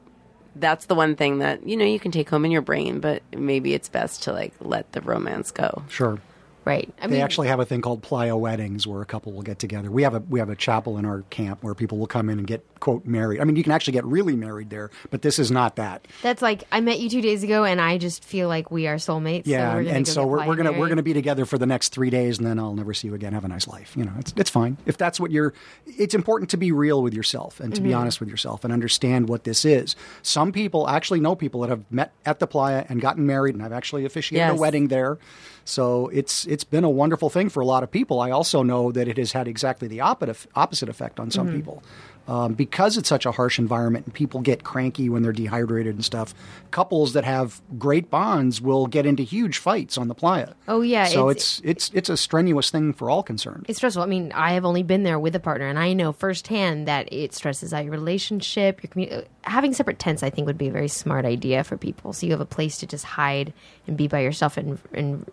That's the one thing that you know you can take home in your brain, but maybe it's best to like let the romance go. Sure. Right. I They mean, actually have a thing called playa weddings where a couple will get together. We have a we have a chapel in our camp where people will come in and get quote married. I mean, you can actually get really married there, but this is not that. that's like I met you two days ago, and I just feel like we are soulmates. Yeah, so we're and, gonna and go so we're, we're gonna we're gonna be together for the next three days, and then I'll never see you again. Have a nice life. You know, it's it's fine if that's what you're. It's important to be real with yourself and to Mm-hmm. be honest with yourself and understand what this is. Some people actually know people that have met at the playa and gotten married, and I've actually officiated a wedding there. So it's it's been a wonderful thing for a lot of people. I also know that it has had exactly the opposite opposite effect on Mm-hmm. some people. Um, because it's such a harsh environment and people get cranky when they're dehydrated and stuff, couples that have great bonds will get into huge fights on the playa. Oh, yeah, So it's- it's it's it's a strenuous thing for all concerned. It's stressful. I mean, I have only been there with a partner, and I know firsthand that it stresses out your relationship. Your commu- having separate tents, I think, would be a very smart idea for people. So you have a place to just hide and be by yourself and and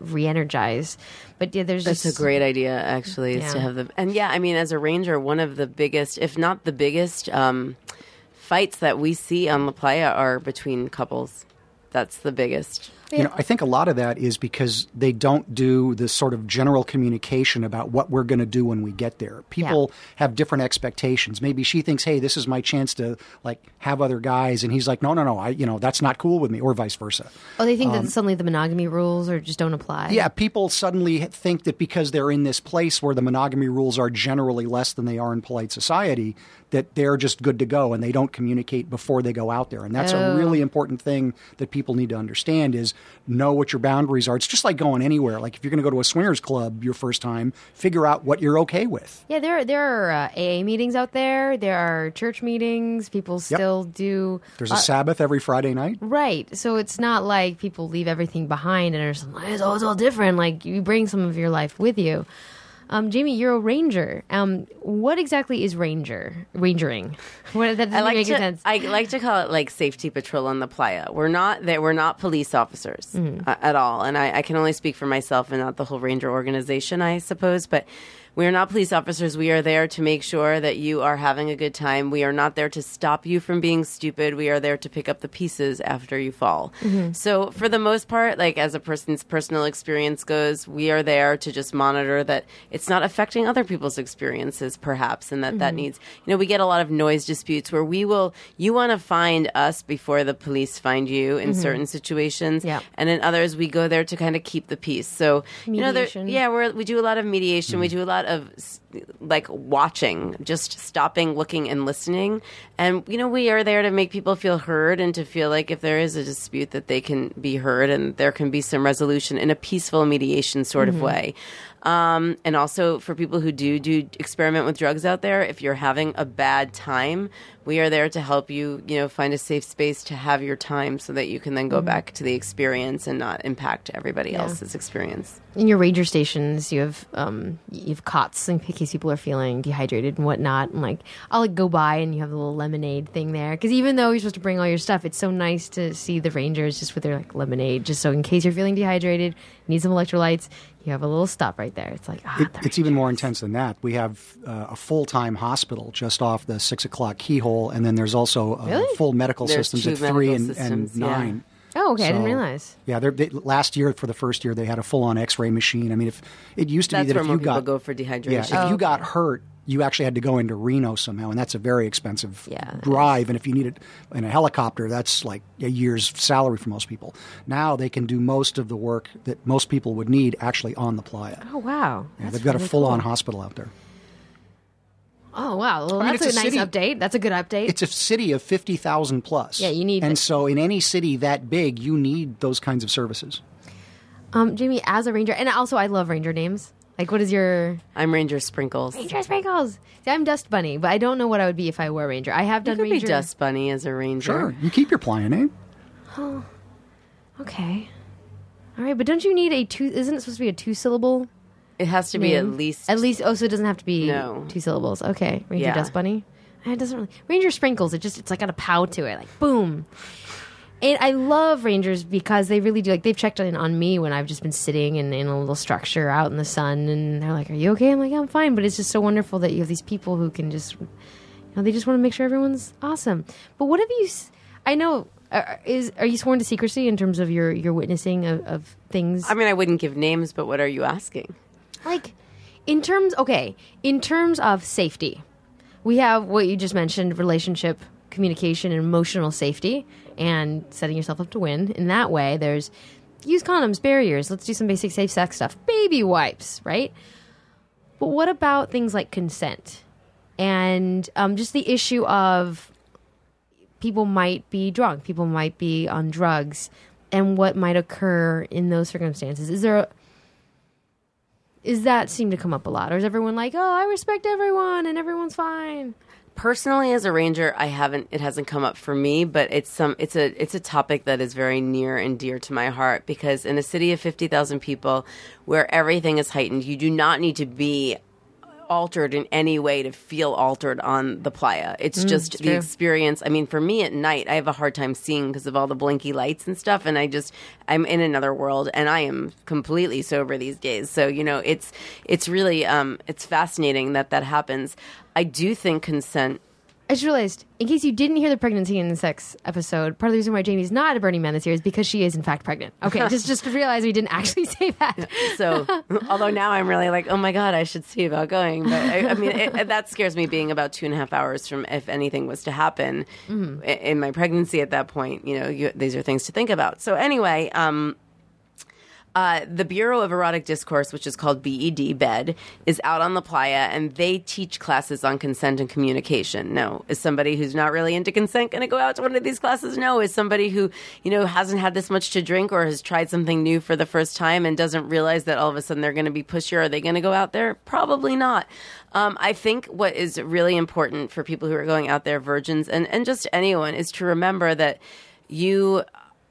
re-energize. But yeah, there's That's just a great idea, actually, is to have the and yeah. I mean, as a ranger, one of the biggest, if not the biggest, um, fights that we see on La Playa are between couples. That's the biggest. You know, I think a lot of that is because they don't do this sort of general communication about what we're going to do when we get there. People have different expectations. Maybe she thinks, "Hey, this is my chance to like have other guys," and he's like, "No, no, no, I, you know, that's not cool with me," or vice versa. Oh, they think that suddenly the monogamy rules or just don't apply. Um, Yeah, people suddenly think that because they're in this place where the monogamy rules are generally less than they are in polite society, that they're just good to go and they don't communicate before they go out there. And that's Oh. a really important thing that people need to understand is know what your boundaries are. It's just like going anywhere. Like if you're going to go to a swingers club your first time, figure out what you're okay with. Yeah, there there are uh, AA meetings out there. There are church meetings. People still do. There's a Sabbath every Friday night. Right. So it's not like people leave everything behind and are just like, it's all, it's all different. Like you bring some of your life with you. Um, Jamye, you're a ranger. Um, what exactly is ranger? Rangering? What, that doesn't I like make to sense. I like to call it like safety patrol on the playa. We're not that we're not police officers Mm-hmm. uh, at all, and I, I can only speak for myself and not the whole ranger organization, I suppose. But we are not police officers. We are there to make sure that you are having a good time. We are not there to stop you from being stupid. We are there to pick up the pieces after you fall. Mm-hmm. So for the most part, like as a person's personal experience goes, we are there to just monitor that it's not affecting other people's experiences, perhaps, and that that Mm-hmm. needs. You know, we get a lot of noise disputes where we will. You want to find us before the police find you in certain situations, Mm-hmm. Yeah. and in others we go there to kind of keep the peace. So you know, there, yeah, we're, we do a lot of mediation. We do a lot of like watching, just stopping, looking, and listening. And you know, we are there to make people feel heard and to feel like if there is a dispute that they can be heard and there can be some resolution in a peaceful mediation sort of way. Um, and also for people who do do experiment with drugs out there, if you're having a bad time, we are there to help you, you know, find a safe space to have your time so that you can then go back to the experience and not impact everybody else's experience. in your ranger stations, you have um, you have cots in case people are feeling dehydrated and whatnot. And like, I'll like go by and you have the little lemonade thing there because even though you're supposed to bring all your stuff, it's so nice to see the rangers just with their like lemonade, just so in case you're feeling dehydrated, need some electrolytes, you have a little stop right there. It's like ah, It, the it's even more intense than that. We have uh, a full time hospital just off the six o'clock keyhole, and then there's also uh, Really? full medical There's systems at three and, systems, and yeah. Nine. Oh, okay, I didn't realize. Yeah, they're- they, last year for the first year they had a full on X ray machine. I mean, if it used to That's be that where if you got go for dehydration. yeah, if Oh, you got hurt, you actually had to go into Reno somehow, and that's a very expensive Yeah, that drive. And if you need it in a helicopter, that's like a year's salary for most people. Now they can do most of the work that most people would need actually on the playa. Oh wow, Yeah, That's they've got really a full on cool. hospital out there. Oh wow, well I mean, that's a, a nice city- update. That's a good update. It's a city of fifty thousand plus. Yeah, you need- and so in any city that big, you need those kinds of services. um, Jamye, as a ranger, and also I love ranger names. Like, what is your I'm Ranger Sprinkles. Ranger Sprinkles? See, I'm Dust Bunny, but I don't know what I would be if I were Ranger. I have You could Ranger. be Dust Bunny as a ranger. Sure, you keep your playa name. Eh? Oh, okay. All right, but don't you need a two? Isn't it supposed to be a two syllable? It has to be at least At least. Oh, so it doesn't have to be No. two syllables. Okay, Ranger Yeah. Dust Bunny. Eh, It doesn't really. Ranger Sprinkles. It just it's like got a pow to it, like boom. And I love Rangers because they really do. Like they've checked in on me when I've just been sitting in, in a little structure out in the sun, and they're like, "Are you okay?" I'm like, yeah, "I'm fine." But it's just so wonderful that you have these people who can just, you know, they just want to make sure everyone's awesome. But what have you? I know. Are, is are you sworn to secrecy in terms of your your witnessing of, of things? I mean, I wouldn't give names, but what are you asking? Like in terms okay in terms of safety we have what you just mentioned relationship communication and emotional safety and setting yourself up to win. In that way there's use condoms barriers let's do some basic safe sex stuff baby wipes right? But what about things like consent? And um, just the issue of people might be drunk people might be on drugs and what might occur in those circumstances. Is there a, is that seem to come up a lot or is everyone like oh i respect everyone and everyone's fine Personally, as a ranger, I haven't. It hasn't come up for me, but it's some. It's a. It's a topic that is very near and dear to my heart because in a city of fifty thousand people, where everything is heightened, you do not need to be altered in any way to feel altered on the playa. It's just the true. experience. I mean, for me at night, I have a hard time seeing because of all the blinky lights and stuff, and I just I'm in another world, and I am completely sober these days. So you know, it's it's really um, it's fascinating that that happens. I do think consent. I just realized, in case you didn't hear the pregnancy and sex episode, part of the reason why Jamye's not a Burning Man this year is because she is in fact pregnant. Okay, just just to realize we didn't actually say that. So, although now I'm really like, oh my god, I should see about going. But I, I mean, it, that scares me. Being about two and a half hours from if anything was to happen Mm-hmm. in my pregnancy at that point, you know, you, these are things to think about. So anyway, um, uh, the Bureau of Erotic Discourse, which is called BED, BED, is out on the playa and they teach classes on consent and communication. Now, is somebody who's not really into consent going to go out to one of these classes? No. Is somebody who, you know, hasn't had this much to drink or has tried something new for the first time and doesn't realize that all of a sudden they're going to be pushier? Are they going to go out there? Probably not. Um, I think what is really important for people who are going out there, virgins, and, and just anyone, is to remember that you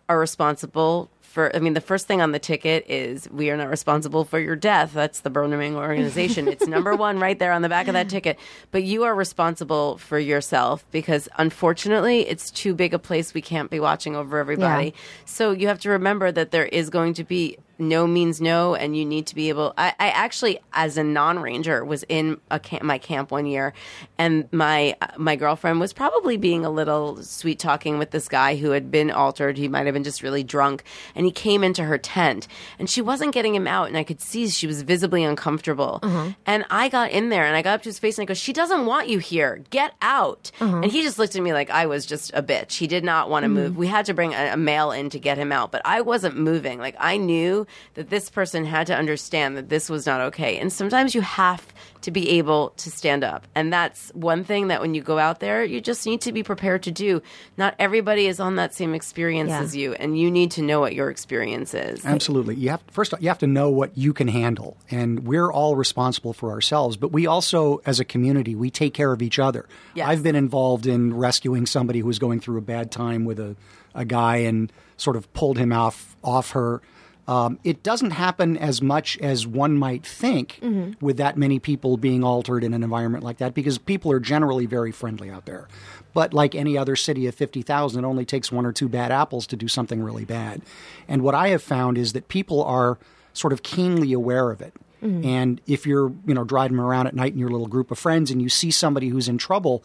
are responsible for I mean the first thing on the ticket is we are not responsible for your death. That's the Burning organization. it's number 1 right there on the back of that ticket. But you are responsible for yourself because unfortunately it's too big a place we can't be watching over everybody. So you have to remember that there is going to be no means no and you need to be able i, I actually as a non-ranger was in a camp, my camp one year and my my girlfriend was probably being a little sweet talking with this guy who had been altered. He might have been just really drunk and he came into her tent and she wasn't getting him out and i could see she was visibly uncomfortable. Mm-hmm. And i got in there and i got up to his face and i go she doesn't want you here. Get out. Mm-hmm. And he just looked at me like i was just a bitch. He did not want to move mm-hmm. we had to bring a, a male in to get him out but i wasn't moving. Like i knew that this person had to understand that this was not okay. And sometimes you have to be able to stand up. And that's one thing that when you go out there, you just need to be prepared to do. Not everybody is on that same experience Yeah. as you, and you need to know what your experience is. Absolutely. You have first you have to know what you can handle, and we're all responsible for ourselves. But we also, as a community, we take care of each other. Yes. I've been involved in rescuing somebody who was going through a bad time with a, a guy and sort of pulled him off off her. Um, it doesn't happen as much as one might think with that many people being altered in an environment like that because people are generally very friendly out there. But like any other city of 50,000, it only takes one or two bad apples to do something really bad. And what I have found is that people are sort of keenly aware of it. And if you're, you know, driving around at night in your little group of friends and you see somebody who's in trouble,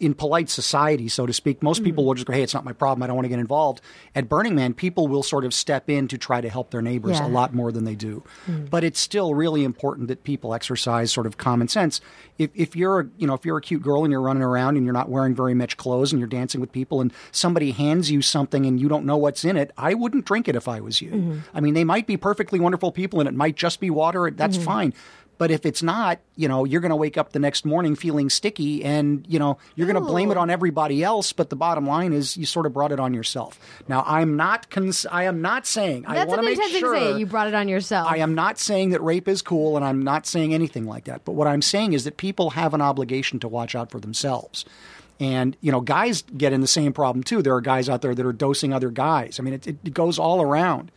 in polite society, so to speak, most people hmm. will just go, "Hey, it's not my problem. I don't want to get involved." At Burning Man, people will sort of step in to try to help their neighbors Yeah. a lot more than they do. Hmm. But it's still really important that people exercise sort of common sense. If, if you're, a, you know, if you're a cute girl and you're running around and you're not wearing very much clothes and you're dancing with people and somebody hands you something and you don't know what's in it, I wouldn't drink it if I was you. Mm-hmm. I mean, they might be perfectly wonderful people and it might just be water. That's mm-hmm. fine. But if it's not, you know, you're going to wake up the next morning feeling sticky and, you know, you're going to blame it on everybody else. But the bottom line is you sort of brought it on yourself. Now, I'm not, cons- I am not saying, I That's want a to make sure. to say. You brought it on yourself. I am not saying that rape is cool, and I'm not saying anything like that. But what I'm saying is that people have an obligation to watch out for themselves. And, you know, guys get in the same problem too. There are guys out there that are dosing other guys. I mean, it, it goes all around.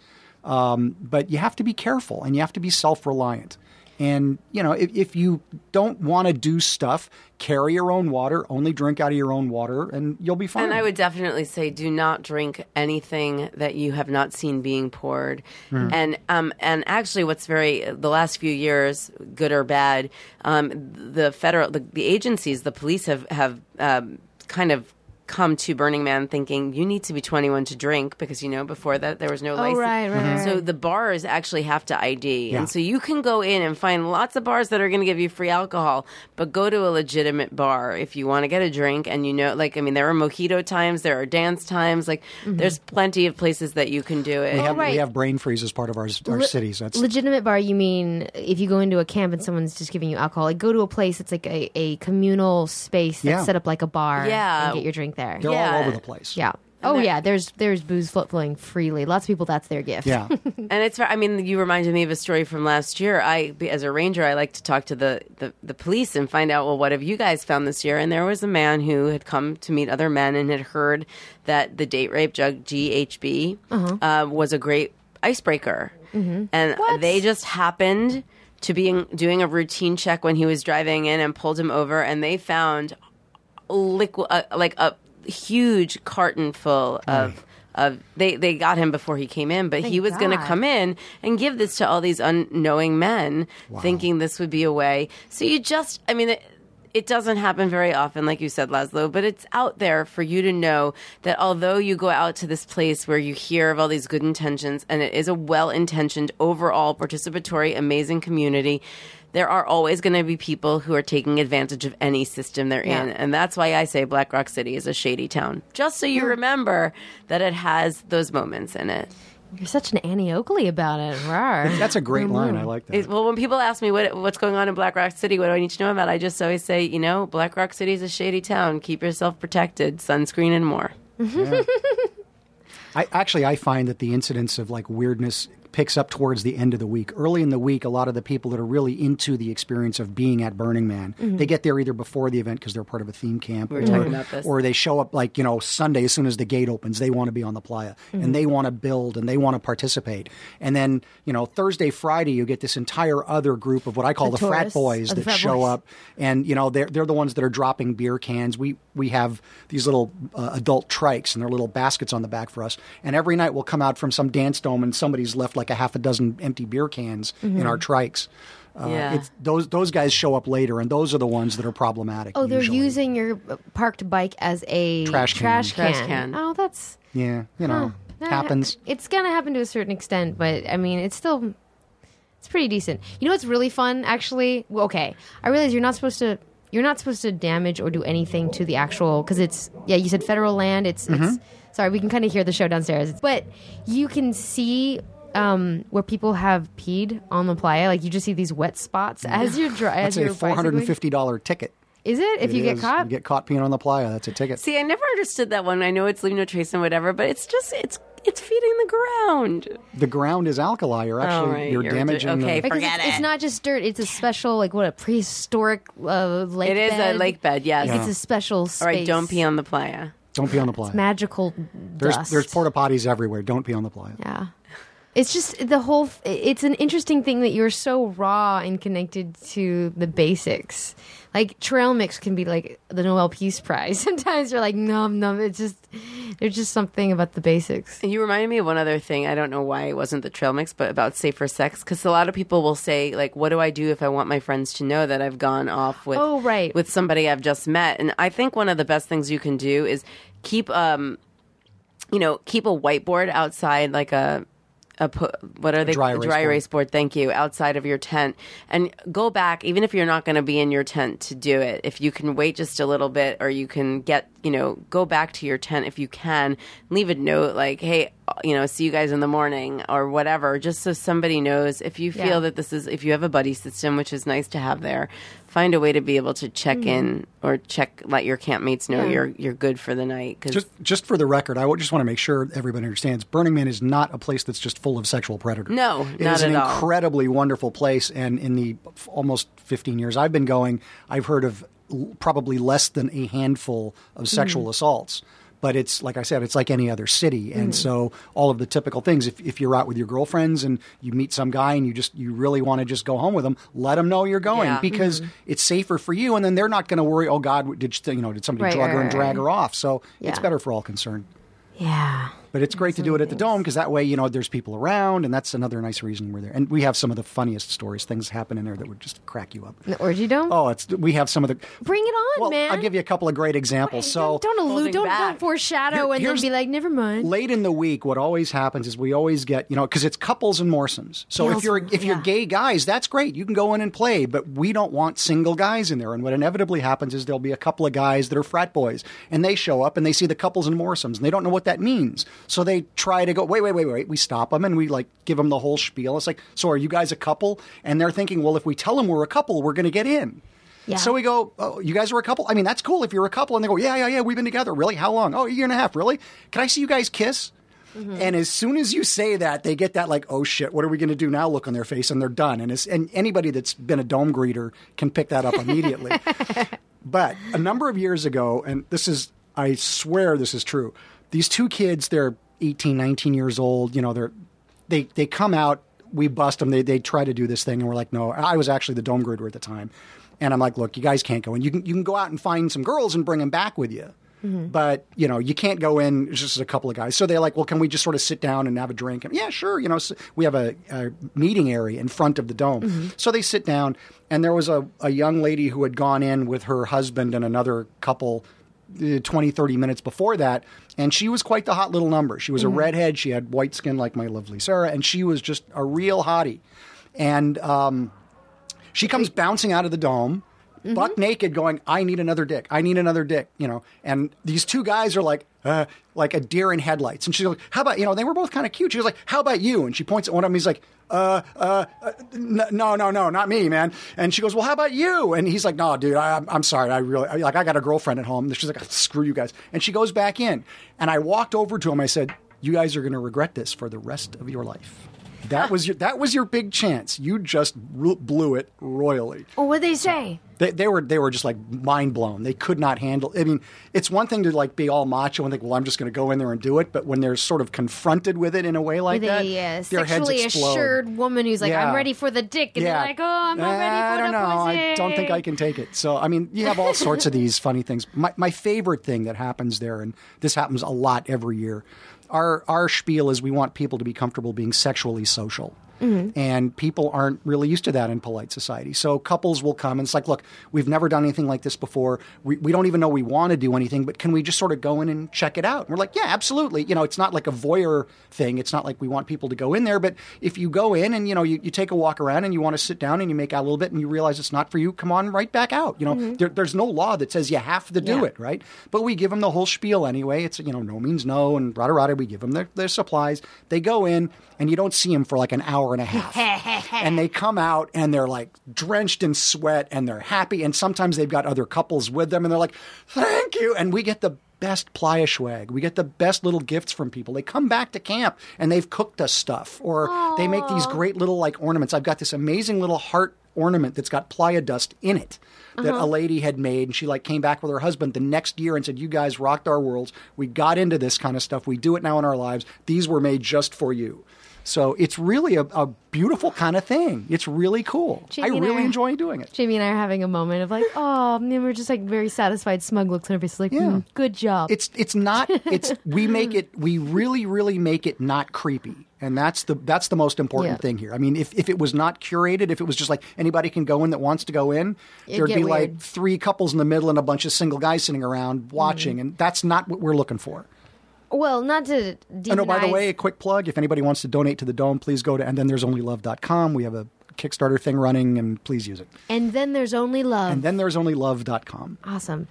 Um, but you have to be careful and you have to be self reliant. And, you know, if, if you don't want to do stuff, carry your own water, only drink out of your own water, and you'll be fine. And I would definitely say, do not drink anything that you have not seen being poured. And um, and actually, what's very the last few years, good or bad, um, the federal the, the agencies, the police have have um, kind of come to Burning Man thinking you need to be 21 to drink because you know before that there was no license. Oh, right, right, mm-hmm. right, So the bars actually have to ID, Yeah. and so you can go in and find lots of bars that are going to give you free alcohol, but go to a legitimate bar if you want to get a drink. And you know, like I mean, there are mojito times, there are dance times. Like mm-hmm. there's plenty of places that you can do it. we, have, right. we have brain freeze as part of our, our Le- cities. That's legitimate bar. You mean if you go into a camp and someone's just giving you alcohol? Like go to a place that's like a, a communal space that's Yeah. set up like a bar. Yeah. and get your drink there. They're yeah. all over the place. Yeah. Oh yeah. There's there's booze flo- flowing freely. Lots of people. That's their gift. Yeah. And it's, I mean, you reminded me of a story from last year. I, as a ranger, I like to talk to the, the, the police and find out, well, what have you guys found this year? And there was a man who had come to meet other men and had heard that the date rape drug GHB uh, was a great icebreaker. And they just happened to being doing a routine check when he was driving in and pulled him over, and they found liquid, uh, like a huge carton full of. Of they they got him before he came in, but he was going to God. come in and give this to all these unknowing men, thinking this would be a way. So you just, I mean, it, it doesn't happen very often, like you said, Lazlow, but it's out there for you to know that although you go out to this place where you hear of all these good intentions and it is a well intentioned, overall participatory, amazing community, there are always going to be people who are taking advantage of any system they're Yeah. in. And that's why I say Black Rock City is a shady town. Just so you remember that it has those moments in it. You're such an Annie Oakley about it. Rawr. That's a great mm-hmm. line. I like that. It, well, when people ask me what what's going on in Black Rock City, what do I need to know about? I just always say, you know, Black Rock City is a shady town. Keep yourself protected, sunscreen and more. I actually I find that the incidence of like weirdness picks up towards the end of the week. Early in the week, a lot of the people that are really into the experience of being at Burning Man, they get there either before the event because they're part of a theme camp, Mm-hmm. or, talking about this. or they show up like you know Sunday as soon as the gate opens. They want to be on the playa Mm-hmm. and they want to build and they want to participate. And then you know Thursday, Friday, you get this entire other group of what I call The the, frat boys that frat show boys. up and you know they're they're the ones that are dropping beer cans. We we have these little uh, adult trikes and they're little baskets on the back for us. And every night we'll come out from some dance dome and somebody's left like a half a dozen empty beer cans in our trikes. Uh, Yeah. it's, those those guys show up later, and those are the ones that are problematic. Oh, they're usually. using your parked bike as a Trash can. Trash can. Trash can. Oh, that's yeah, you know, That- happens. It's gonna happen to a certain extent, but I mean, it's still it's pretty decent. You know what's really fun, actually? Well, okay, I realize you're not supposed to. You're not supposed to damage or do anything to the actual because it's yeah. You said federal land. It's Mm-hmm. it's sorry. We can kind of hear the show downstairs, but you can see. Um, where people have peed on the playa, like you just see these wet spots as you're driving. That's a four hundred and fifty dollar ticket. Is it? If It you get is. caught, you get caught peeing on the playa. That's a ticket. See, I never understood that one. I know it's leave no trace and whatever, but it's just it's it's feeding the ground. the ground is alkali. You're actually Oh, right. you're, You're damaging. okay. the, because Forget it's, it's not just dirt; it's a special, like what a prehistoric uh, lake. It is a bed. lake bed, yes. Like, It's a special space. All right, don't pee on the playa. don't pee on the playa. magical There's dust. there's porta potties everywhere. Don't pee on the playa. Yeah. It's just the whole. It's an interesting thing that you're so raw and connected to the basics. Like trail mix can be like the Nobel Peace Prize. Sometimes you're like num num. It's just there's just something about the basics. And you reminded me of one other thing. I don't know why it wasn't the trail mix, but about safer sex. Because a lot of people will say, like, "What do I do if I want my friends to know that I've gone off with Oh, right. with somebody I've just met?" And I think one of the best things you can do is keep, um, you know, keep a whiteboard outside, like a. A pu- what are they? dry erase board. erase board. Thank you. Outside of your tent, and go back. Even if you're not going to be in your tent to do it, if you can wait just a little bit, or you can get, you know, go back to your tent if you can. Leave a note like, "Hey, you know, see you guys in the morning," or whatever, just so somebody knows. If you feel Yeah. that this is, if you have a buddy system, which is nice to have there, find a way to be able to check in or check, let your campmates know Mm-hmm. Yeah. you're you're good for the night. Because Just just for the record, I just want to make sure everybody understands. Burning Man is not a place that's just full of sexual predators. No, it not is an at all. incredibly wonderful place. And in the almost 15 years I've been going, I've heard of probably less than a handful of sexual assaults. But it's like I said, it's like any other city, and mm-hmm. so all of the typical things. If, if you're out with your girlfriends and you meet some guy and you just you really want to just go home with them, let them know you're going Yeah. because mm-hmm. it's safer for you, and then they're not going to worry. Oh God, did you, you know did somebody Right, drug her right, and drag right. her off? So it's better for all concerned. Yeah. But it's great to do it at the dome because that way, you know, there's people around, and that's another nice reason we're there. And we have some of the funniest stories. Things happen in there that would just crack you up. The orgy dome. Oh, it's we have some of the. Bring it on, well, man. I'll give you a couple of great examples. So don't, don't allude. Don't, don't foreshadow Here- and then be like, never mind. late in the week, what always happens is we always get, you know, because it's couples and moresomes. So if you're if you're yeah. gay guys, that's great. You can go in and play, but we don't want single guys in there. And what inevitably happens is there'll be a couple of guys that are frat boys, and they show up and they see the couples and moresomes, and they don't know what that means. So they try to go, wait, wait, wait, wait. We stop them and we like give them the whole spiel. It's like, so are you guys a couple? And they're thinking, well, if we tell them we're a couple, we're going to get in. Yeah. So we go, oh, you guys are a couple? I mean, that's cool if you're a couple. And they go, yeah, yeah, yeah, we've been together. Really? How long? Oh, a year and a half. Really? Can I see you guys kiss? Mm-hmm. And as soon as you say that, they get that like, oh shit, what are we going to do now? Look on their face, and they're done. And it's, and anybody that's been a dome greeter can pick that up immediately. but a number of years ago, and this is, I swear this is true. These two kids, they're 18, 19 years old. You know, they're they they come out we bust them. They they try to do this thing, and we're like, no. I was actually the dome greeter at the time, and I'm like, look, you guys can't go in. You can you can go out and find some girls and bring them back with you. Mm-hmm. But you know you can't go in it's just a couple of guys. So they're like, well, can we just sort of sit down and have a drink? And, yeah, sure. You know, so we have a, a meeting area in front of the dome. Mm-hmm. So they sit down, and there was a, a young lady who had gone in with her husband and another couple 20, 30 minutes before that. And she was quite the hot little number. She was a redhead. She had white skin like my lovely Sarah, and she was just a real hottie. And um, she comes bouncing out of the dome, buck naked, going, "I need another dick. I need another dick." You know, and these two guys are like, uh, like a deer in headlights. And she's like, "How about you know?" They were both kind of cute. She was like, "How about you?" And she points at one of them. He's like, "Uh, uh, no, no, no, not me, man." And she goes, "Well, how about you?" And he's like, "No, dude, I, I'm- I'm sorry. I really I- like I got a girlfriend at home." And she's like, "Screw you guys." And she goes back in. And I walked over to him. I said, "You guys are going to regret this for the rest of your life." That was your that was your big chance. You just blew it royally. Oh, what'd they say? They, they were they were just like mind blown. They could not handle. I mean, it's one thing to like be all macho and think, well, I'm just going to go in there and do it. But when they're sort of confronted with it in a way like With that, a uh, their heads sexually assured woman who's like, Yeah. I'm ready for the dick. And they're like, oh, I'm not Eh, ready for the dick. I don't know. pussy. I don't think I can take it. So I mean, you have all sorts of these funny things. My my favorite thing that happens there, and this happens a lot every year. Our our spiel is we want people to be comfortable being sexually social. Mm-hmm. And people aren't really used to that in polite society. So couples will come and it's like, look, we've never done anything like this before. We, we don't even know we want to do anything, but can we just sort of go in and check it out? And we're like, yeah, absolutely. You know, it's not like a voyeur thing. It's not like we want people to go in there, but if you go in and, you know, you, you take a walk around and you want to sit down and you make out a little bit and you realize it's not for you, come on right back out. You know, there, there's no law that says you have to do Yeah. it, right? But we give them the whole spiel anyway. It's, you know, no means no and rada rada. We give them their, their supplies. They go in and you don't see them for like an hour and a half. and they come out and they're like drenched in sweat and they're happy. And sometimes they've got other couples with them and they're like, thank you. And we get the best playa swag. We get the best little gifts from people. They come back to camp and they've cooked us stuff or they make these great little like ornaments. I've got this amazing little heart ornament that's got playa dust in it that uh-huh. a lady had made and she like came back with her husband the next year and said you guys rocked our worlds we got into this kind of stuff we do it now in our lives these were made just for you so it's really a, a beautiful kind of thing it's really cool Jamye i and I really enjoy doing it Jamye and I are having a moment of like, oh, and we're just like very satisfied, smug looks on our faces, like, Yeah. "Mm, good job. it's it's not it's we make it we really really make it not creepy and that's the that's the most important Yeah. thing here i mean if, if it was not curated if it was just like anybody can go in that wants to go in It'd there'd be like three couples in the middle and a bunch of single guys sitting around watching Mm-hmm. and that's not what we're looking for well, not to demonize. and oh by the way a quick plug if anybody wants to donate to the dome please go to and then there's only love.com we have a kickstarter thing running and please use it and then there's only love. and then there's only love.com Awesome.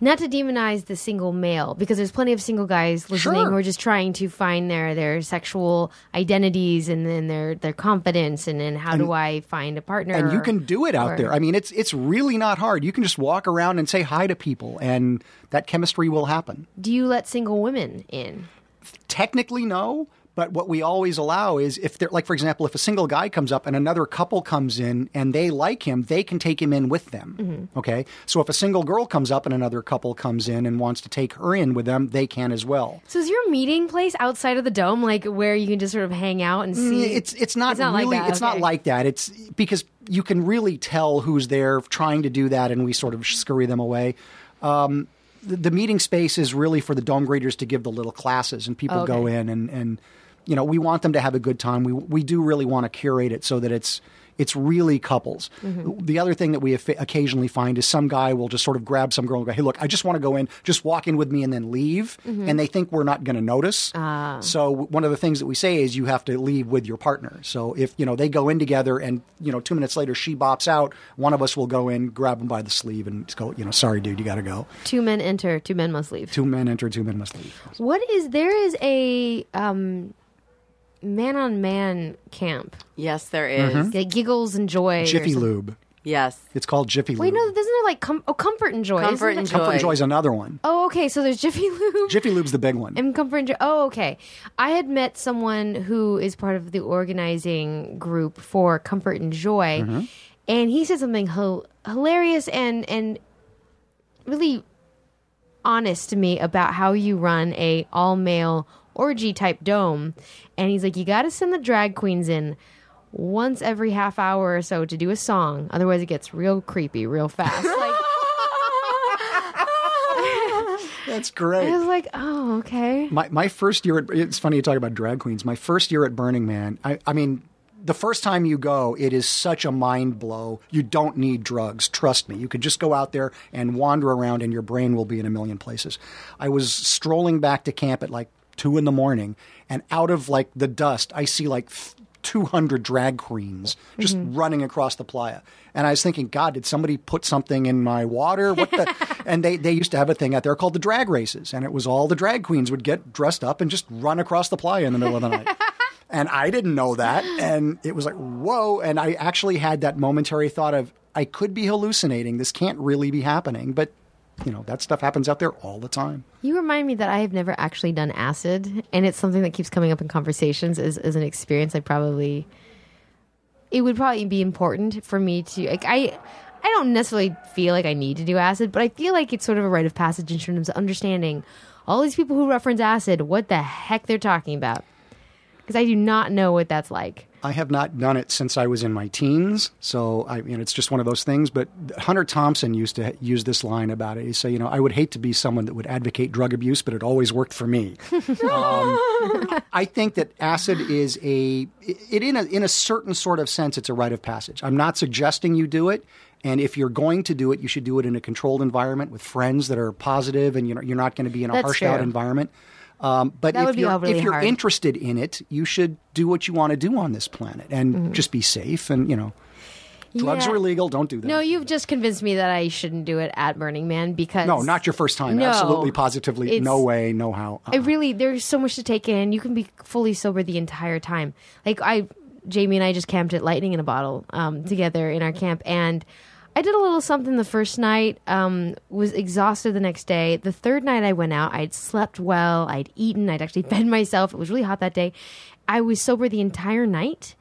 Not to demonize the single male, because there's plenty of single guys listening Sure. who are just trying to find their, their sexual identities and then their, their confidence and then how do I find a partner? and you can do it out or- there. I mean, it's it's really not hard. You can just walk around and say hi to people, and that chemistry will happen. Do you let single women in? Technically, no. But what we always allow is if they're like, for example, if a single guy comes up and another couple comes in and they like him, they can take him in with them. Mm-hmm. Okay. So if a single girl comes up and another couple comes in and wants to take her in with them, they can as well. So is your meeting place outside of the dome, like where you can just sort of hang out and see? It's it's not, It's not like really that, it's not like that. It's because you can really tell who's there trying to do that, and we sort of scurry them away. Um, the, the meeting space is really for the dome greeters to give the little classes, and people go in and and you know we want them to have a good time. We we do really want to curate it so that it's it's really couples. Mm-hmm. The other thing that we occasionally find is some guy will just sort of grab some girl and go, "Hey, look, I just want to go in, just walk in with me, and then leave," Mm-hmm. and they think we're not going to notice. Ah. So one of the things that we say is you have to leave with your partner. So if you know they go in together, and you know two minutes later she bops out, one of us will go in, grab him by the sleeve, and go, you know, sorry, dude, you got to go. two men enter, two men must leave. Two men enter, two men must leave. What is there is a um, man on man camp, Yes, there is. Mm-hmm. like giggles and joy. Jiffy. Lube. Yes. It's called Jiffy Wait, Lube. no, isn't it like com- oh comfort and joy? Comfort isn't and it? Joy. Comfort and Joy's another one. Oh, okay. So there's Jiffy Lube. Jiffy Lube's the big one. and Comfort and Joy. Oh, okay. I had met someone who is part of the organizing group for Comfort and Joy, Mm-hmm. and he said something hil- hilarious and and really honest to me about how you run a all male orgy type dome. And he's like, you got to send the drag queens in once every half hour or so to do a song. Otherwise, it gets real creepy real fast. Like, That's great. I was like, oh, okay. My my first year at it's funny you talk about drag queens. My first year at Burning Man, I, I mean, the first time you go, it is such a mind blow. You don't need drugs. Trust me. You can just go out there and wander around, and your brain will be in a million places. I was strolling back to camp at like two in the morning, and out of like the dust, I see like. 200 drag queens just mm-hmm. running across the playa. And I was thinking, God, did somebody put something in my water? What the? and they, they used to have a thing out there called the drag races. And it was all the drag queens would get dressed up and just run across the playa in the middle of the night. And I didn't know that. And it was like, whoa. And I actually had that momentary thought of, I could be hallucinating. This can't really be happening. But, you know, that stuff happens out there all the time. You remind me that I have never actually done acid, and it's something that keeps coming up in conversations as, as an experience. I probably, it would probably be important for me to like. I, I don't necessarily feel like I need to do acid, but I feel like it's sort of a rite of passage in terms of understanding all these people who reference acid, what the heck they're talking about, because I do not know what that's like. I have not done it since I was in my teens, so I mean it's just one of those things. But Hunter Thompson used to use this line about it. He said, "You know, I would hate to be someone that would advocate drug abuse, but it always worked for me." um, I think that acid is a it in a in a certain sort of sense, it's a rite of passage. I'm not suggesting you do it. And if you're going to do it, you should do it in a controlled environment with friends that are positive, and you know you're not going to be in a That's harsh out environment. Um, but That if you're if you're hard. interested in it, you should do what you want to do on this planet and Mm-hmm. just be safe. And you know, drugs Yeah. are illegal. Don't do that. No, you've just convinced me that I shouldn't do it at Burning Man because No, not your first time. No. Absolutely, positively, no way, no how. I Uh-uh. really there's so much to take in. You can be fully sober the entire time. Like I, Jamye and I just camped at Lightning in a Bottle um, together in our camp, and I did a little something the first night. Um, was exhausted the next day. The third night I went out. I'd slept well. I'd eaten. I'd actually fed myself. It was really hot that day. I was sober the entire night.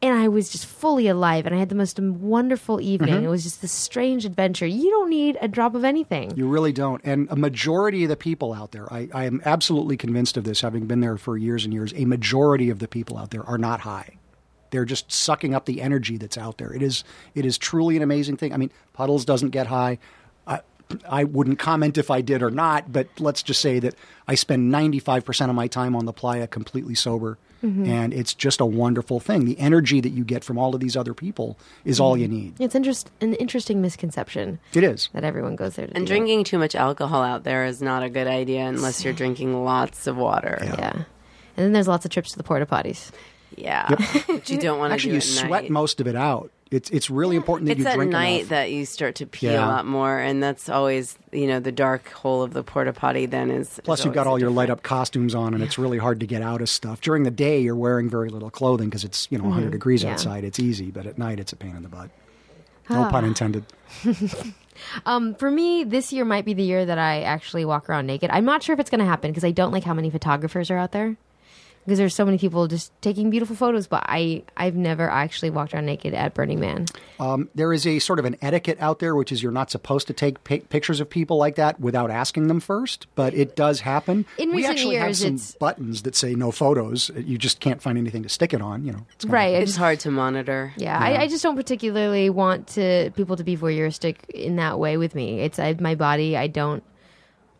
And I was just fully alive, and I had the most wonderful evening. Mm-hmm. It was just this strange adventure. You don't need a drop of anything. You really don't. And a majority of the people out there, I, I am absolutely convinced of this, having been there for years and years, a majority of the people out there are not high. They're just sucking up the energy that's out there. It is it is truly an amazing thing. I mean, Puddles doesn't get high. I, I wouldn't comment if I did or not, but let's just say that I spend 95% of my time on the playa completely sober. Mm-hmm. And it's just a wonderful thing. The energy that you get from all of these other people is all you mm-hmm. need. It's interest, an interesting misconception It is. that everyone goes there to And do drinking too much alcohol out there is not a good idea unless you're drinking lots of water. that. Yeah. And then there's lots of trips to the porta potties. Yeah, which you don't want to Actually, do you at sweat night. most of it out. It's it's really important that It's you at drink night enough. that you start to pee Yeah. a lot more, and that's always you know the dark hole of the porta potty. Then is Plus, is you've got all your light up costumes on, and it's really hard to get out of stuff. During the day, you're wearing very little clothing because it's you know 100 degrees Mm-hmm. Yeah. outside. It's easy, but at night, it's a pain in the butt. No Ah. pun intended. Um, for me, this year might be the year that I actually walk around naked. I'm not sure if it's going to happen because I don't like how many photographers are out there. Because there's so many people just taking beautiful photos, but I I've never actually walked around naked at Burning Man. Um, there is a sort of an etiquette out there, which is you're not supposed to take pi- pictures of people like that without asking them first, but it does happen. In we recent actually have years, some it's- buttons that say no photos. You just can't find anything to stick it on. You know, it's kinda- Right. It's hard to monitor. yeah, I, I just don't particularly want to people to be voyeuristic in that way with me. It's I, my body. I don't.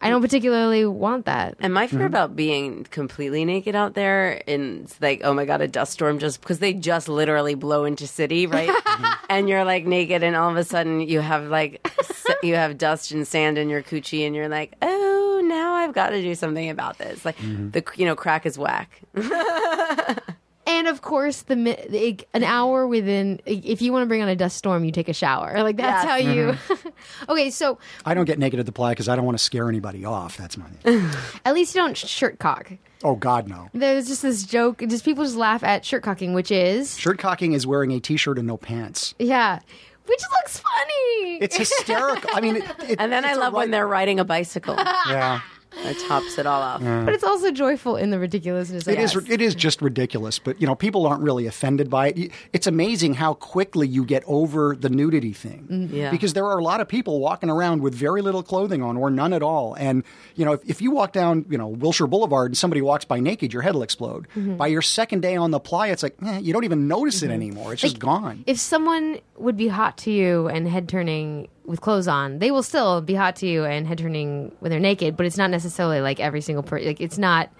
I don't particularly want that. And my Mm-hmm. fear about being completely naked out there, and it's like, oh my god, a dust storm just because they just literally blow into city, right? and you're like naked, and all of a sudden you have like s- you have dust and sand in your coochie, and you're like, oh, now I've got to do something about this. Like Mm-hmm. the you know crack is whack. And of course, the, mi- the an hour within, if you want to bring on a dust storm, you take a shower. Like that's Yes. how you. Mm-hmm. okay, so I don't get naked at the playa because I don't want to scare anybody off. That's my at least you don't shirt cock. oh God, no. There's just this joke. Just people just laugh at shirt cocking, which is Shirt cocking is wearing a t-shirt and no pants. yeah, which looks funny. It's hysterical. I mean, it, it, And then I it's a love when right- they're riding a bicycle. Yeah. It tops it all off. But it's also joyful in the ridiculousness. I It is. guess. It is just ridiculous, but you know, people aren't really offended by it. It's amazing how quickly you get over the nudity thing. Mm-hmm. Yeah. Because there are a lot of people walking around with very little clothing on, or none at all. And you know, if, if you walk down, you know, Wilshire Boulevard and somebody walks by naked, your head will explode. Mm-hmm. By your second day on the playa, it's like eh, you don't even notice it mm-hmm. anymore. It's just gone. if someone would be hot to you and head turning with clothes on, they will still be hot to you and head turning when they're naked. But it's not necessarily like every single person. Like it's not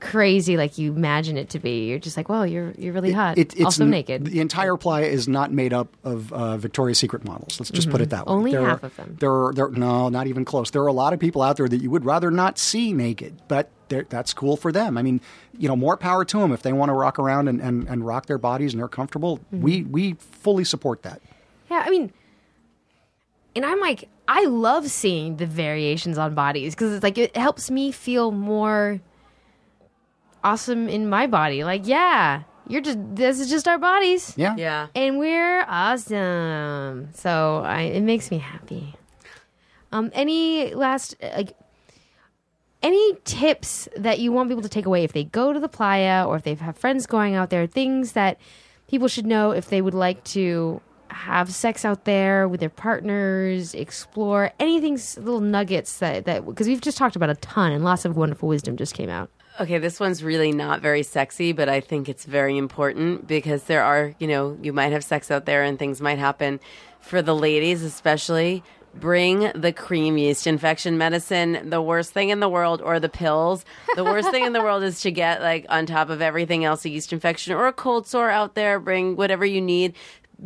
crazy like you imagine it to be. You're just like, well, you're you're really hot. It- it's also n- naked. The entire playa is not made up of uh, Victoria's Secret models. Let's just put it that way. Mm-hmm. Only There half are- of them. There are, there, no, not even close. There are a lot of people out there that you would rather not see naked, but that's cool for them. I mean, you know, more power to them if they want to rock around and, and, and rock their bodies and they're comfortable. Mm-hmm. We we fully support that. Yeah, I mean, and I'm like, I love seeing the variations on bodies because it's like it helps me feel more awesome in my body. Like, yeah, you're just this is just our bodies, Yeah. Yeah. and we're awesome. So I, it makes me happy. Um, any last like any tips that you want people to take away if they go to the playa or if they have friends going out there? Things that people should know if they would like to have sex out there with their partners, explore anything, little nuggets that that because we've just talked about a ton and lots of wonderful wisdom just came out. Okay, this one's really not very sexy, but I think it's very important because there are, you know, you might have sex out there and things might happen. For the ladies, especially, bring the cream yeast infection medicine. The worst thing in the world, or the pills. The worst thing in the world is to get, like, on top of everything else, a yeast infection or a cold sore out there. Bring whatever you need.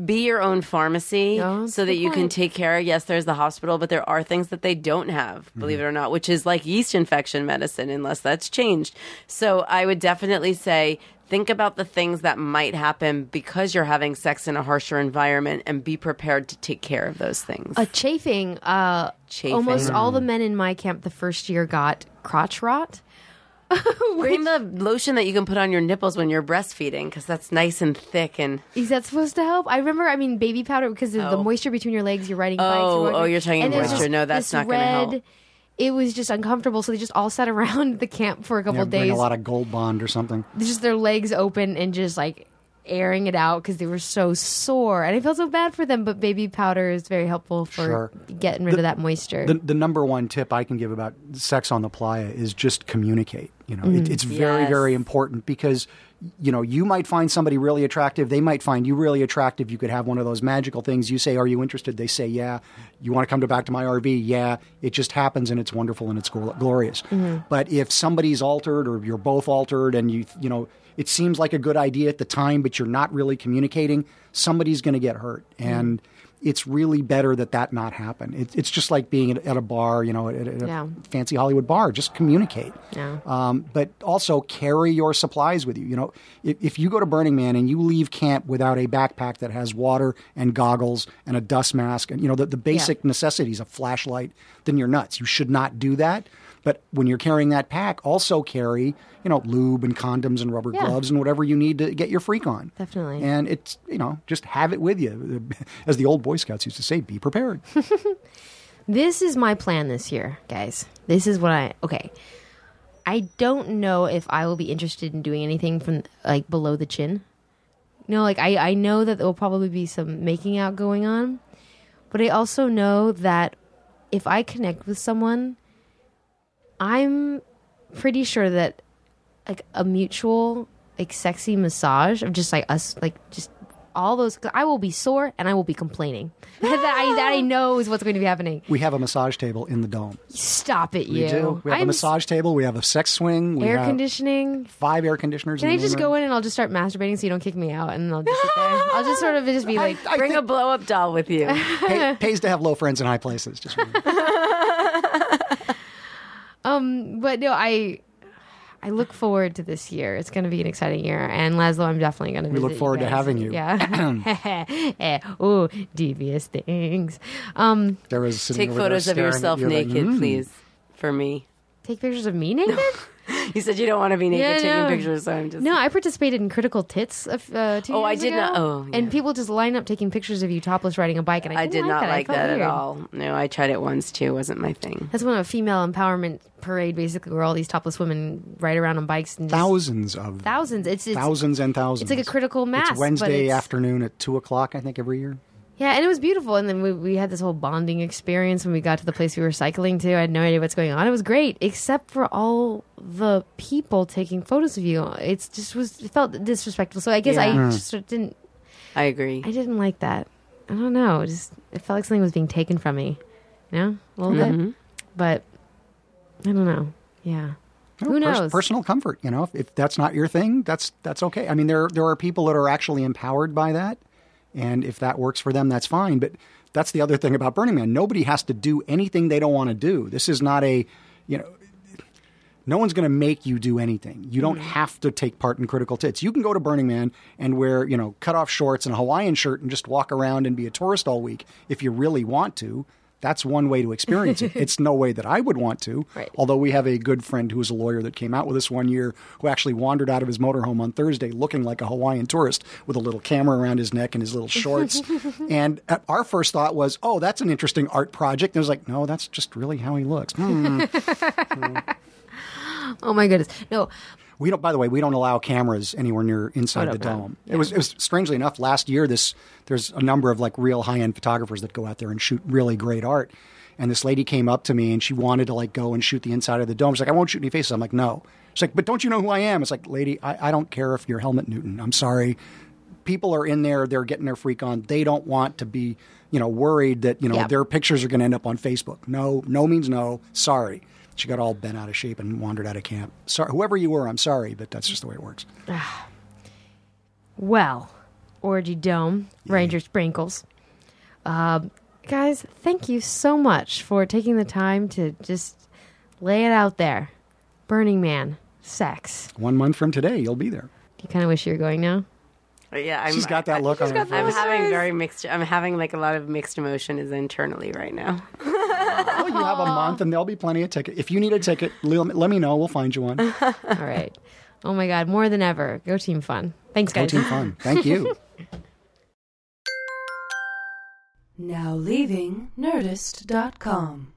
Be your own pharmacy that's so that good you can take care. Yes, there's the hospital, but there are things that they don't have, believe it or not, which is like yeast infection medicine, unless that's changed. So I would definitely say think about the things that might happen because you're having sex in a harsher environment and be prepared to take care of those things. A chafing. Uh, Chafing. Almost all the men in my camp the first year got crotch rot. Bring the lotion that you can put on your nipples when you're breastfeeding because that's nice and thick and Is that supposed to help? I remember, I mean, baby powder because of the Oh. moisture between your legs. You're riding bikes. Oh, you're oh, oh you're talking and there's moisture. just No, that's this not gonna help. red- It was just uncomfortable, so they just all sat around the camp for a couple Yeah, bring days, a lot of gold bond or something. just their legs open and just like airing it out because they were so sore. And I felt so bad for them, but baby powder is very helpful for Sure. getting rid of that moisture. The, the number one tip I can give about sex on the playa is just communicate. You know, Mm-hmm. it, it's very, Yes. very important because, you know, you might find somebody really attractive. They might find you really attractive. You could have one of those magical things. You say, "Are you interested?" They say, "Yeah." You want to come to back to my RV? Yeah. It just happens, and it's wonderful and it's glorious. Mm-hmm. But if somebody's altered or you're both altered, and you, you know, it seems like a good idea at the time, but you're not really communicating, somebody's going to get hurt, Mm-hmm. and it's really better that that not happen. It, it's just like being at, at a bar, you know, at, at a Yeah. fancy Hollywood bar. Just communicate. Yeah. Um, but also carry your supplies with you. You know, if, if you go to Burning Man and you leave camp without a backpack that has water and goggles and a dust mask and you know the, the basic necessities, a flashlight, then you're nuts. You should not do that. But when you're carrying that pack, also carry, you know, lube and condoms and rubber Yeah. gloves and whatever you need to get your freak on. Definitely. And it's, you know, just have it with you. As the old Boy Scouts used to say, be prepared. This is my plan this year, guys. This is what I okay. I don't know if I will be interested in doing anything from like below the chin. No, like I I know that there will probably be some making out going on, but I also know that if I connect with someone, I'm pretty sure that like a mutual like sexy massage of just like us like just all those I will be sore and I will be complaining. that I that I know is what's going to be happening. we have a massage table in the dome. Stop it, We you. do. We have a I'm massage table. We have a sex swing. We air conditioning. five air conditioners. Can I just main go in and I'll just start masturbating so you don't kick me out and I'll just sit there. I'll just sort of just be like, I bring a blow up doll with you. pay, pays to have low friends in high places. Just. Um, but no, I. I look forward to this year. It's going to be an exciting year, and Lazlow, I'm definitely going to. We look forward to having you. Yeah. Eh, Ooh, devious things. Um, there was Take over there photos of yourself you like, naked, "Mm." please, for me. take pictures of me naked. you said you don't want to be naked Yeah, taking no. pictures, so I'm just No, I participated in Critical Tits of, uh, two Oh, I did ago, not- oh, yeah. and people just line up taking pictures of you topless riding a bike, and I, I didn't did not that. Like felt that at all. No, I tried it once too. It wasn't my thing. That's when a female empowerment parade, basically, where all these topless women ride around on bikes and just- Thousands of thousands. It's, it's thousands and thousands. It's like a critical mass. It's but Wednesday it's- afternoon at two o'clock, I think, every year. Yeah, and it was beautiful. And then we, we had this whole bonding experience when we got to the place we were cycling to. I had no idea what's going on. It was great, except for all the people taking photos of you. It's just was it felt disrespectful. So I guess I Yeah. just sort of didn't. I agree. I didn't like that. I don't know. It just it felt like something was being taken from me. You know, a little Mm-hmm. bit. But I don't know. Yeah. You know, Who pers- knows? personal comfort. You know, if, if that's not your thing, that's that's okay. I mean, there there are people that are actually empowered by that, and if that works for them, that's fine. But that's the other thing about Burning Man. Nobody has to do anything they don't want to do. This is not a, you know. No one's going to make you do anything. You don't mm-hmm. have to take part in critical tits. You can go to Burning Man and wear, you know, cut off shorts and a Hawaiian shirt and just walk around and be a tourist all week if you really want to. That's one way to experience it. It's no way that I would want to. Right. Although we have a good friend who is a lawyer that came out with us one year who actually wandered out of his motorhome on Thursday looking like a Hawaiian tourist with a little camera around his neck and his little shorts. and our first thought was, oh, that's an interesting art project. And it was like, no, that's just really how he looks. Hmm. Oh my goodness. No. We don't. By the way, we don't allow cameras anywhere near inside Oh, the no, dome. It was. It was strangely enough last year. This there's a number of like real high end photographers that go out there and shoot really great art. And this lady came up to me and she wanted to like go and shoot the inside of the dome. She's like, I won't shoot any faces. I'm like, no. She's like, but don't you know who I am? It's like, lady, I, I don't care if you're Helmut Newton. I'm sorry. People are in there. They're getting their freak on. They don't want to be, you know, worried that you know Yep. their pictures are going to end up on Facebook. No, no means no. Sorry. She got all bent out of shape and wandered out of camp. Sorry, whoever you were, I'm sorry, but that's just the way it works. Well, Orgy Dome, Ranger Sprinkles. Um, guys, thank you so much for taking the time to just lay it out there. Burning Man, sex. One month from today, you'll be there. You kind of wish you were going now? Yeah, I'm, She's got that look on her I'm having very mixed. I'm having like a lot of mixed emotions internally right now. Well, you have a month, and there'll be plenty of tickets. If you need a ticket, let let me know. We'll find you one. All right. Oh my God, more than ever. Go Team Fun. Thanks, guys. Go. Team Fun. Thank you. Now leaving Nerdist.com.